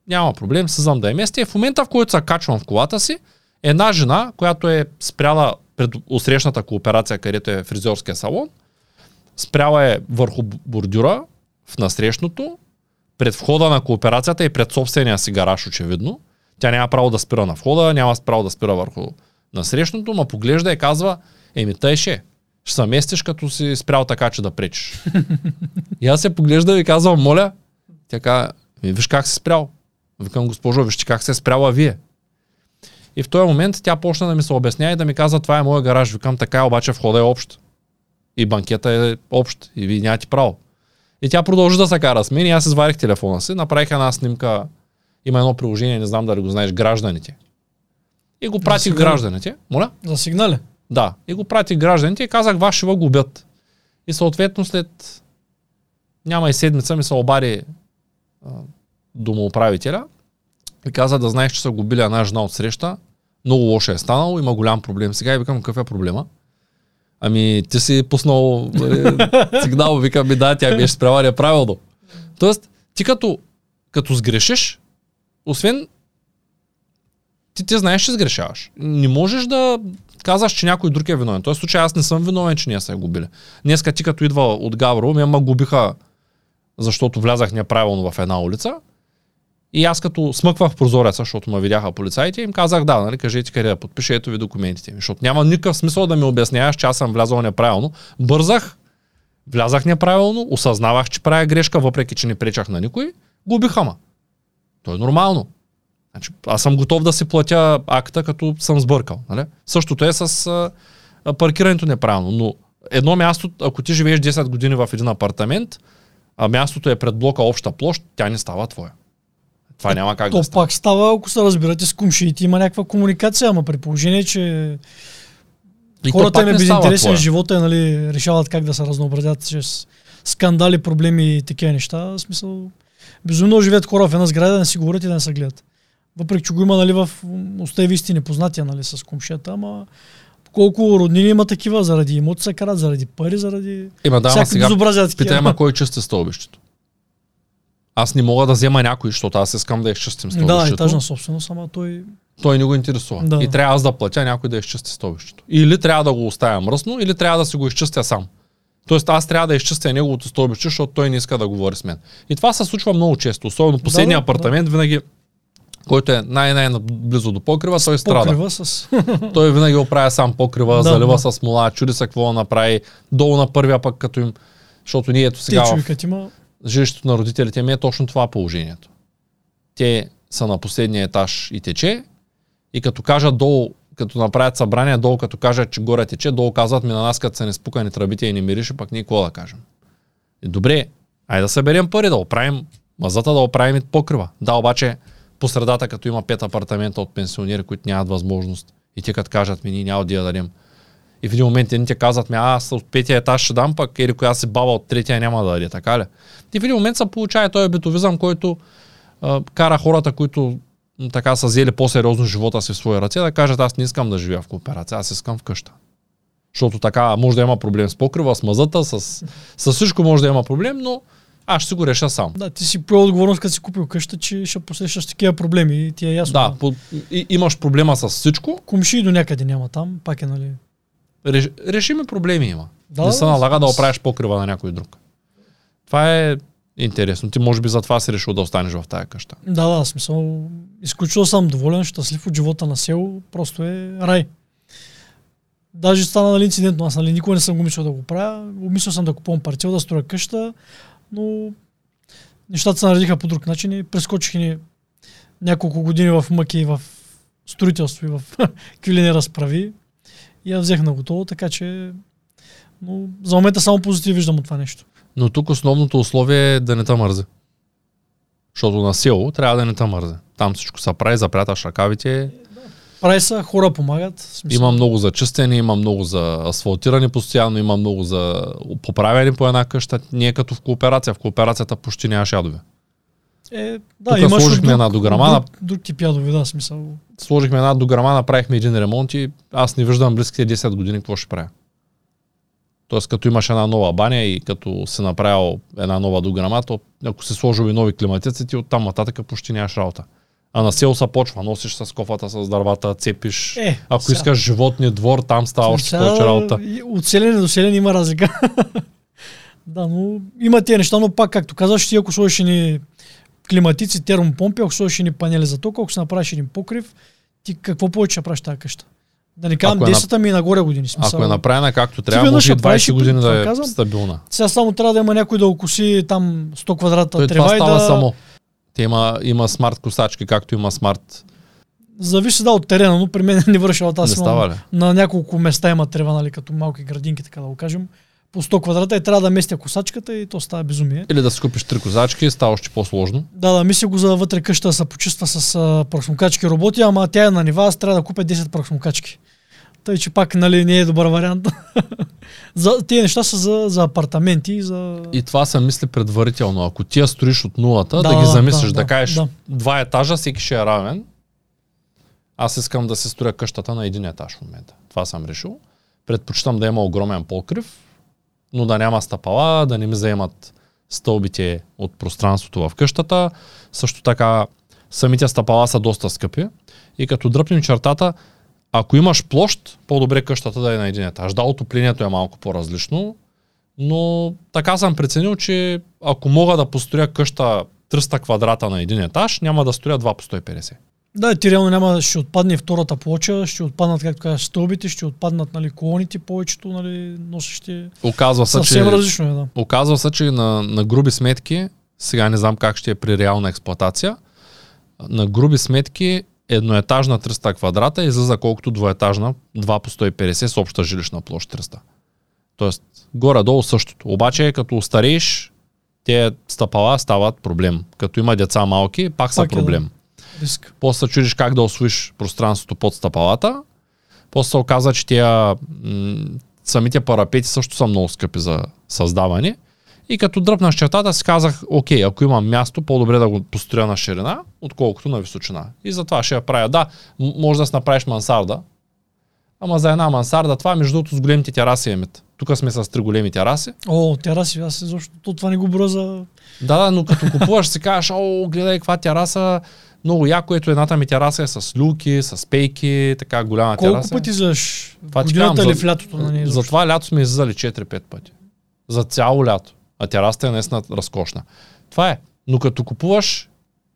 няма проблем, създам да я местя. И в момента, в който се качвам в колата си, една жена, която е спряла пред усрещната кооперация, където е фризьорския салон, спряла е върху бордюра в насрещното, пред входа на кооперацията и пред собствения си гараж, очевидно. Тя няма право да спира на входа, няма право да спира върху насрещното, ма поглежда и казва, еми тъй ще, ще се местиш като си спрял така, че да пречиш. и аз се поглежда и казвам, моля, тя казва, «Ми, виж как си спрял. Викам, госпожо, вижте как се е спряла вие. И в този момент тя почна да ми се обясня и да ми казва, това е моя гараж. Викам, така е, обаче входа е общ. И банкета е общ. И вие нямате право. И тя продължи да се кара с мен и аз извадих телефона си, направих една снимка, има едно приложение, не знам дали го знаеш, гражданите. И го пратих гражданите. Моля? За сигнали. Да. И го пратих гражданите и казах, вас ще губят. И съответно след няма и седмица ми се обади домоуправителя и каза да знаеш, че са губили една жена от среща. Много лошо е станало, има голям проблем сега и викам какъв е проблема. Ами ти си пуснал нали, сигнал, викам ми да, тя беше спряла неправилно. Тоест, ти като, като сгрешиш, освен ти, ти знаеш, че сгрешаваш. Не можеш да казваш, че някой друг е виновен. Този случай аз не съм виновен, че ние са губили. Днеска ти като идва от Гавро, ме ма губиха, защото влязах неправилно в една улица. И аз като смъквах прозореца, защото ме видяха полицаите, им казах да, нали, кажете къде да подпиша, ето ви документите ми. Защото няма никакъв смисъл да ми обясняваш, че аз съм влязал неправилно. Бързах, влязах неправилно, осъзнавах, че правя грешка, въпреки че не пречах на никой, губиха ма. То е нормално. Значи, аз съм готов да си платя акта, като съм сбъркал. Нали? Същото е с а, паркирането неправилно. Но едно място, ако ти живееш 10 години в един апартамент, а мястото е пред блока обща площ, тя не става твоя. Това е, няма как то да става. пак става, ако се разбирате с кумшиите, има някаква комуникация, ама при положение, че И хората им е безинтересен твоя. живота, нали, решават как да се разнообразят чрез скандали, проблеми и такива неща. В смисъл, безумно живеят хора в една сграда, да не си говорят и да не се гледат. Въпреки, че го има нали, в уста и висти непознатия нали, с комшията, ама колко роднини има такива, заради имоти се карат, заради пари, заради Има да, всякакви сега безобразия. питай, кой чисти стълбището. Аз не мога да взема някой, защото аз искам да изчистим Да, стълбището. етажна собственост, ама той... Той не го интересува. Да. И трябва аз да платя някой да изчисти стълбището. Или трябва да го оставя мръсно, или трябва да си го изчистя сам. Тоест аз трябва да изчистя неговото стълбище, защото той не иска да говори с мен. И това се случва много често. Особено последния да, апартамент винаги който е най-най близо до покрива, той страда. Покрива с... Той винаги оправя сам покрива, Да, залива да. с смола, чуди се какво да направи. Долу на първия пък, като им... Защото ние ето Те сега в човекът има... жилището на родителите ми е точно това положението. Те са на последния етаж и тече и като кажат долу, като направят събрание, долу като кажат, че горе тече, долу казват ми на нас, като са не спукани тръбите и не мирише, пък ние какво да кажем. И добре, айде да съберем пари, да оправим мазата, да оправим и покрива. Да, обаче по средата, като има пет апартамента от пенсионери, които нямат възможност и те като кажат ми, ние няма да я дадем. И в един момент едните казват ми, аз от петия етаж ще дам, пък или коя си баба от третия няма да даде, така ли? И в един момент се получава този битовизъм, който а, кара хората, които така са взели по-сериозно живота си в своя ръце, да кажат, аз не искам да живея в кооперация, аз искам вкъща. Защото така може да има проблем с покрива, с мазата, с, с всичко може да има проблем, но аз ще си го реша сам. Да, ти си поел отговорност, като си купил къща, че ще посрещаш такива проблеми и ти е ясно. Да, по, и, имаш проблема с всичко, Комши до някъде няма там, пак е, нали? Реш, решими проблеми има. Да, не се налага да оправиш покрива на някой друг. Това е интересно. Ти може би за това си решил да останеш в тая къща. Да, да, смисъл. Изключително съм доволен, щастлив от живота на село. Просто е рай. Даже стана нали, инцидентно. Аз нали, никога не съм го мислил да го правя. Умислил съм да купувам парцел, да строя къща, но нещата се наредиха по друг начин и прескочихи ни няколко години в мъки и в строителство и в какви ли не разправи. И я взех на готово, така че но за момента само позитив виждам от това нещо. Но тук основното условие е да не те мързи. Защото на село трябва да не те мързи. Там всичко се прави, запряташ ръкавите. Прави се, хора помагат. Има много за чистене, има много за асфалтиране постоянно, има много за поправяне по една къща. Не е като в кооперация. В кооперацията почти нямаш ядове. Е, да, Тук имаш сложихме друг- една дограма, Друг, друг тип ядове, да, смисъл. Сложихме една дограма, направихме един ремонт и аз не виждам близките 10 години какво ще правя. Тоест, като имаш една нова баня и като се направил една нова дограма, то ако се сложил и нови климатици, ти оттам нататък почти нямаш работа. А на село се почва, носиш с кофата, с дървата, цепиш. Е, Ако сега- искаш животни двор, там става още повече работа. От селене до селене има разлика. да, но има тия неща, но пак, както казваш, ти ако сложиш ни климатици, термопомпи, ако сложиш ни панели за тока, ако си направиш един покрив, ти какво повече ще правиш тази къща? Да не казвам Ако е 10 ами и нагоре години. Смисъл. Ако е направена както трябва, може и я правиш 20 и години това да е казвам. стабилна. Сега само трябва да има някой да окуси там 100 квадрата Той това трева и става да... само. Те има, има смарт косачки, както има смарт. Зависи да от терена, но при мен не вършила Не тази става ли? на няколко места има трева, нали, като малки градинки, така да го кажем, по 100 квадрата и трябва да местя косачката и то става безумие. Или да си купиш три козачки, става още по-сложно. Да, да, мисля го за вътре къща да се почиства с а, прахсмокачки роботи, ама тя е на нива, аз трябва да купя 10 прахсмокачки. Тъй, че пак нали, не е добър вариант. за, тези неща са за, за апартаменти и за... И това се мисли предварително. Ако ти я строиш от нулата, да, Да, ги замислиш, да, да, да кажеш да. два етажа, всеки ще е равен. Аз искам да се строя къщата на един етаж в момента. Това съм решил. предпочитам да има огромен покрив, но да няма стъпала, да не ми заемат стълбите от пространството в къщата. Също така самите стъпала са доста скъпи. И като дръпнем чертата, ако имаш площ, по-добре къщата да е на един етаж. Да, отоплението е малко по-различно, но така съм преценил, че ако мога да построя къща 300 квадрата на един етаж, няма да строя 2 по 150. Да, ти реално няма, ще отпадне втората плоча, ще отпаднат, както кажеш, стълбите, ще отпаднат нали, колоните, повечето нали, носещи. Оказва се, че, различно е, да. оказва се, че на, на груби сметки, сега не знам как ще е при реална експлоатация, на груби сметки едноетажна 300 квадрата излиза колкото двоетажна 2 по 150 с обща жилищна площ 300. Тоест, горе-долу същото. Обаче, като устарееш, те стъпала стават проблем. Като има деца малки, пак са Пак е, да. Риск. После чудиш как да освоиш пространството под стъпалата. После се оказа, че тия м- самите парапети също са много скъпи за създаване. И като дръпнах чертата си казах, окей, ако имам място, по-добре да го построя на ширина, отколкото на височина. И затова ще я правя. Да, може да си направиш мансарда, ама за една мансарда, това между другото с големите тераси е мит. Тук сме с три големи тераси. О, тераси, аз изобщо то това не го броя за... Да, да, но като купуваш си кажеш, о, гледай каква тераса, много яко, ето едната ми тераса е с люки, с пейки, така голяма Колко тераса. пъти излизаш? Това ти Годината казвам, за- в лятото? Нали, За това лято сме излизали 4-5 пъти. За цяло лято. А терасата е наистина разкошна. Това е. Но като купуваш,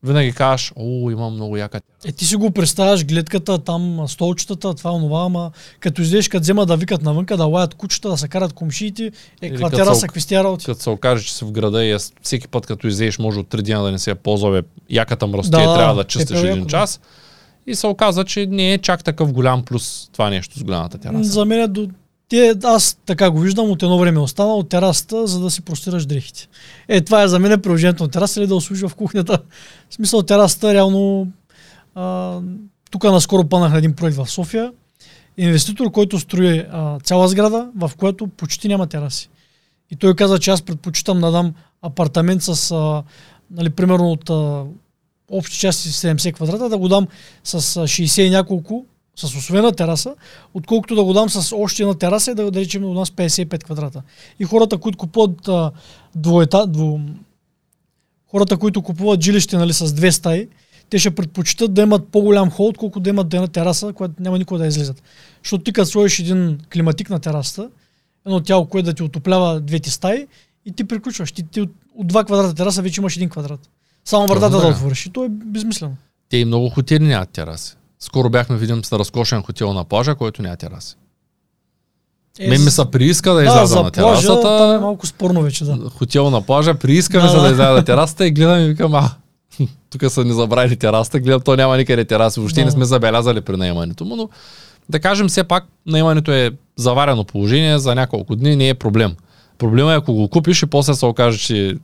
винаги кажеш, о, имам много яка. Е, ти си го представяш гледката, там столчетата, това, онова, ама като излезеш, като взема да викат навънка, да лаят кучета, да се карат комшиите, е, тераса, се- какви сте работи. Като се окаже, че си в града и е, всеки път, като излезеш, може от 3 дена да не се е ползвал, бе, яката мръсте Да, да, трябва да пепел чистиш яко, един да. час. И се оказа, че не е чак такъв голям плюс това нещо с голямата тераса. За мен е до... Те, аз така го виждам, от едно време е останал от терасата, за да си простираш дрехите. Е, това е за мен приложението на тераса или да услужи в кухнята. В смисъл терасата реално... А, тук наскоро панах на един проект в София. Инвеститор, който строи а, цяла сграда, в която почти няма тераси. И той каза, че аз предпочитам да дам апартамент с, а, нали, примерно от а, общи части 70 квадрата, да го дам с а, 60 и няколко, с освена тераса, отколкото да го дам с още една тераса и да, да речем у нас 55 квадрата. И хората, които купуват а, двоета, дво, хората, които купуват жилище нали, с две стаи, те ще предпочитат да имат по-голям хол, отколкото да имат една тераса, която няма никой да излезат. Защото ти като сложиш един климатик на терасата, едно тяло, което да ти отоплява двете стаи и ти приключваш. Ти, ти от, от 2 квадрата тераса вече имаш един квадрат. Само вратата да така. отвориш. И то е безмислено. Те и много хотели нямат тераси. Скоро бяхме видим с разкошен хотел на плажа, който няма тераси. Е, Мен ми се прииска да изляза за на плажа, там е терасата. малко спорно вече, да. Хотел на плажа, прииска ми Да, се да да. изляза на терасата и гледам и викам, а, тук са ни забрали терасата, гледам, то няма никъде тераси, въобще Да. не сме забелязали при наемането му, но да кажем все пак, наемането е заварено положение за няколко дни, не е проблем. Проблема е ако го купиш и после се окаже, че...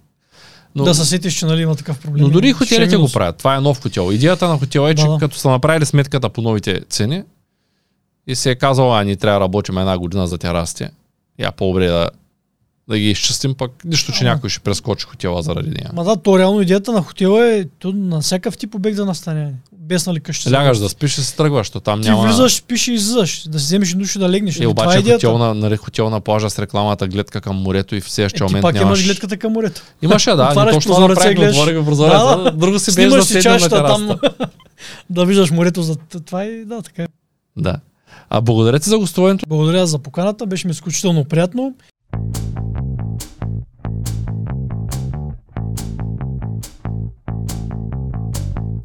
Но, Да се сетиш, че нали има такъв проблем. но дори и е хотелите го правят. Това е нов хотел. Идеята на хотела е, че Да, като са направили сметката по новите цени и се е казало, а ни трябва да работим една година за терасите, я по-добре да, да ги изчистим, пък нищо, че Ама. някой ще прескочи хотела заради нея. Ма да, то реално идеята на хотела е то на всякакъв тип обект да настане. Без нали къща. Лягаш да спиш и се тръгваш, то там Ти няма... влизаш, пише и излизаш. Да си вземеш душ и да легнеш. Е, Нали, това е обаче хотел на, нали, хотел на плажа с рекламата гледка към морето и в Е, следващия ти момент пак нямаш... имаш гледката към морето. Имаше, да, Отваряш точно това направихме, гледаш. отворих прозореца, Да, да. друго си беше да седнем на там. да виждаш морето за това и да, така е. Да. А благодаря ти за гостуването. Благодаря за поканата, беше ми изключително приятно.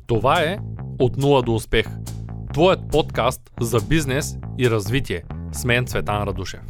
Това е От нула до успех. Твоят подкаст за бизнес и развитие. С мен Цветан Радушев.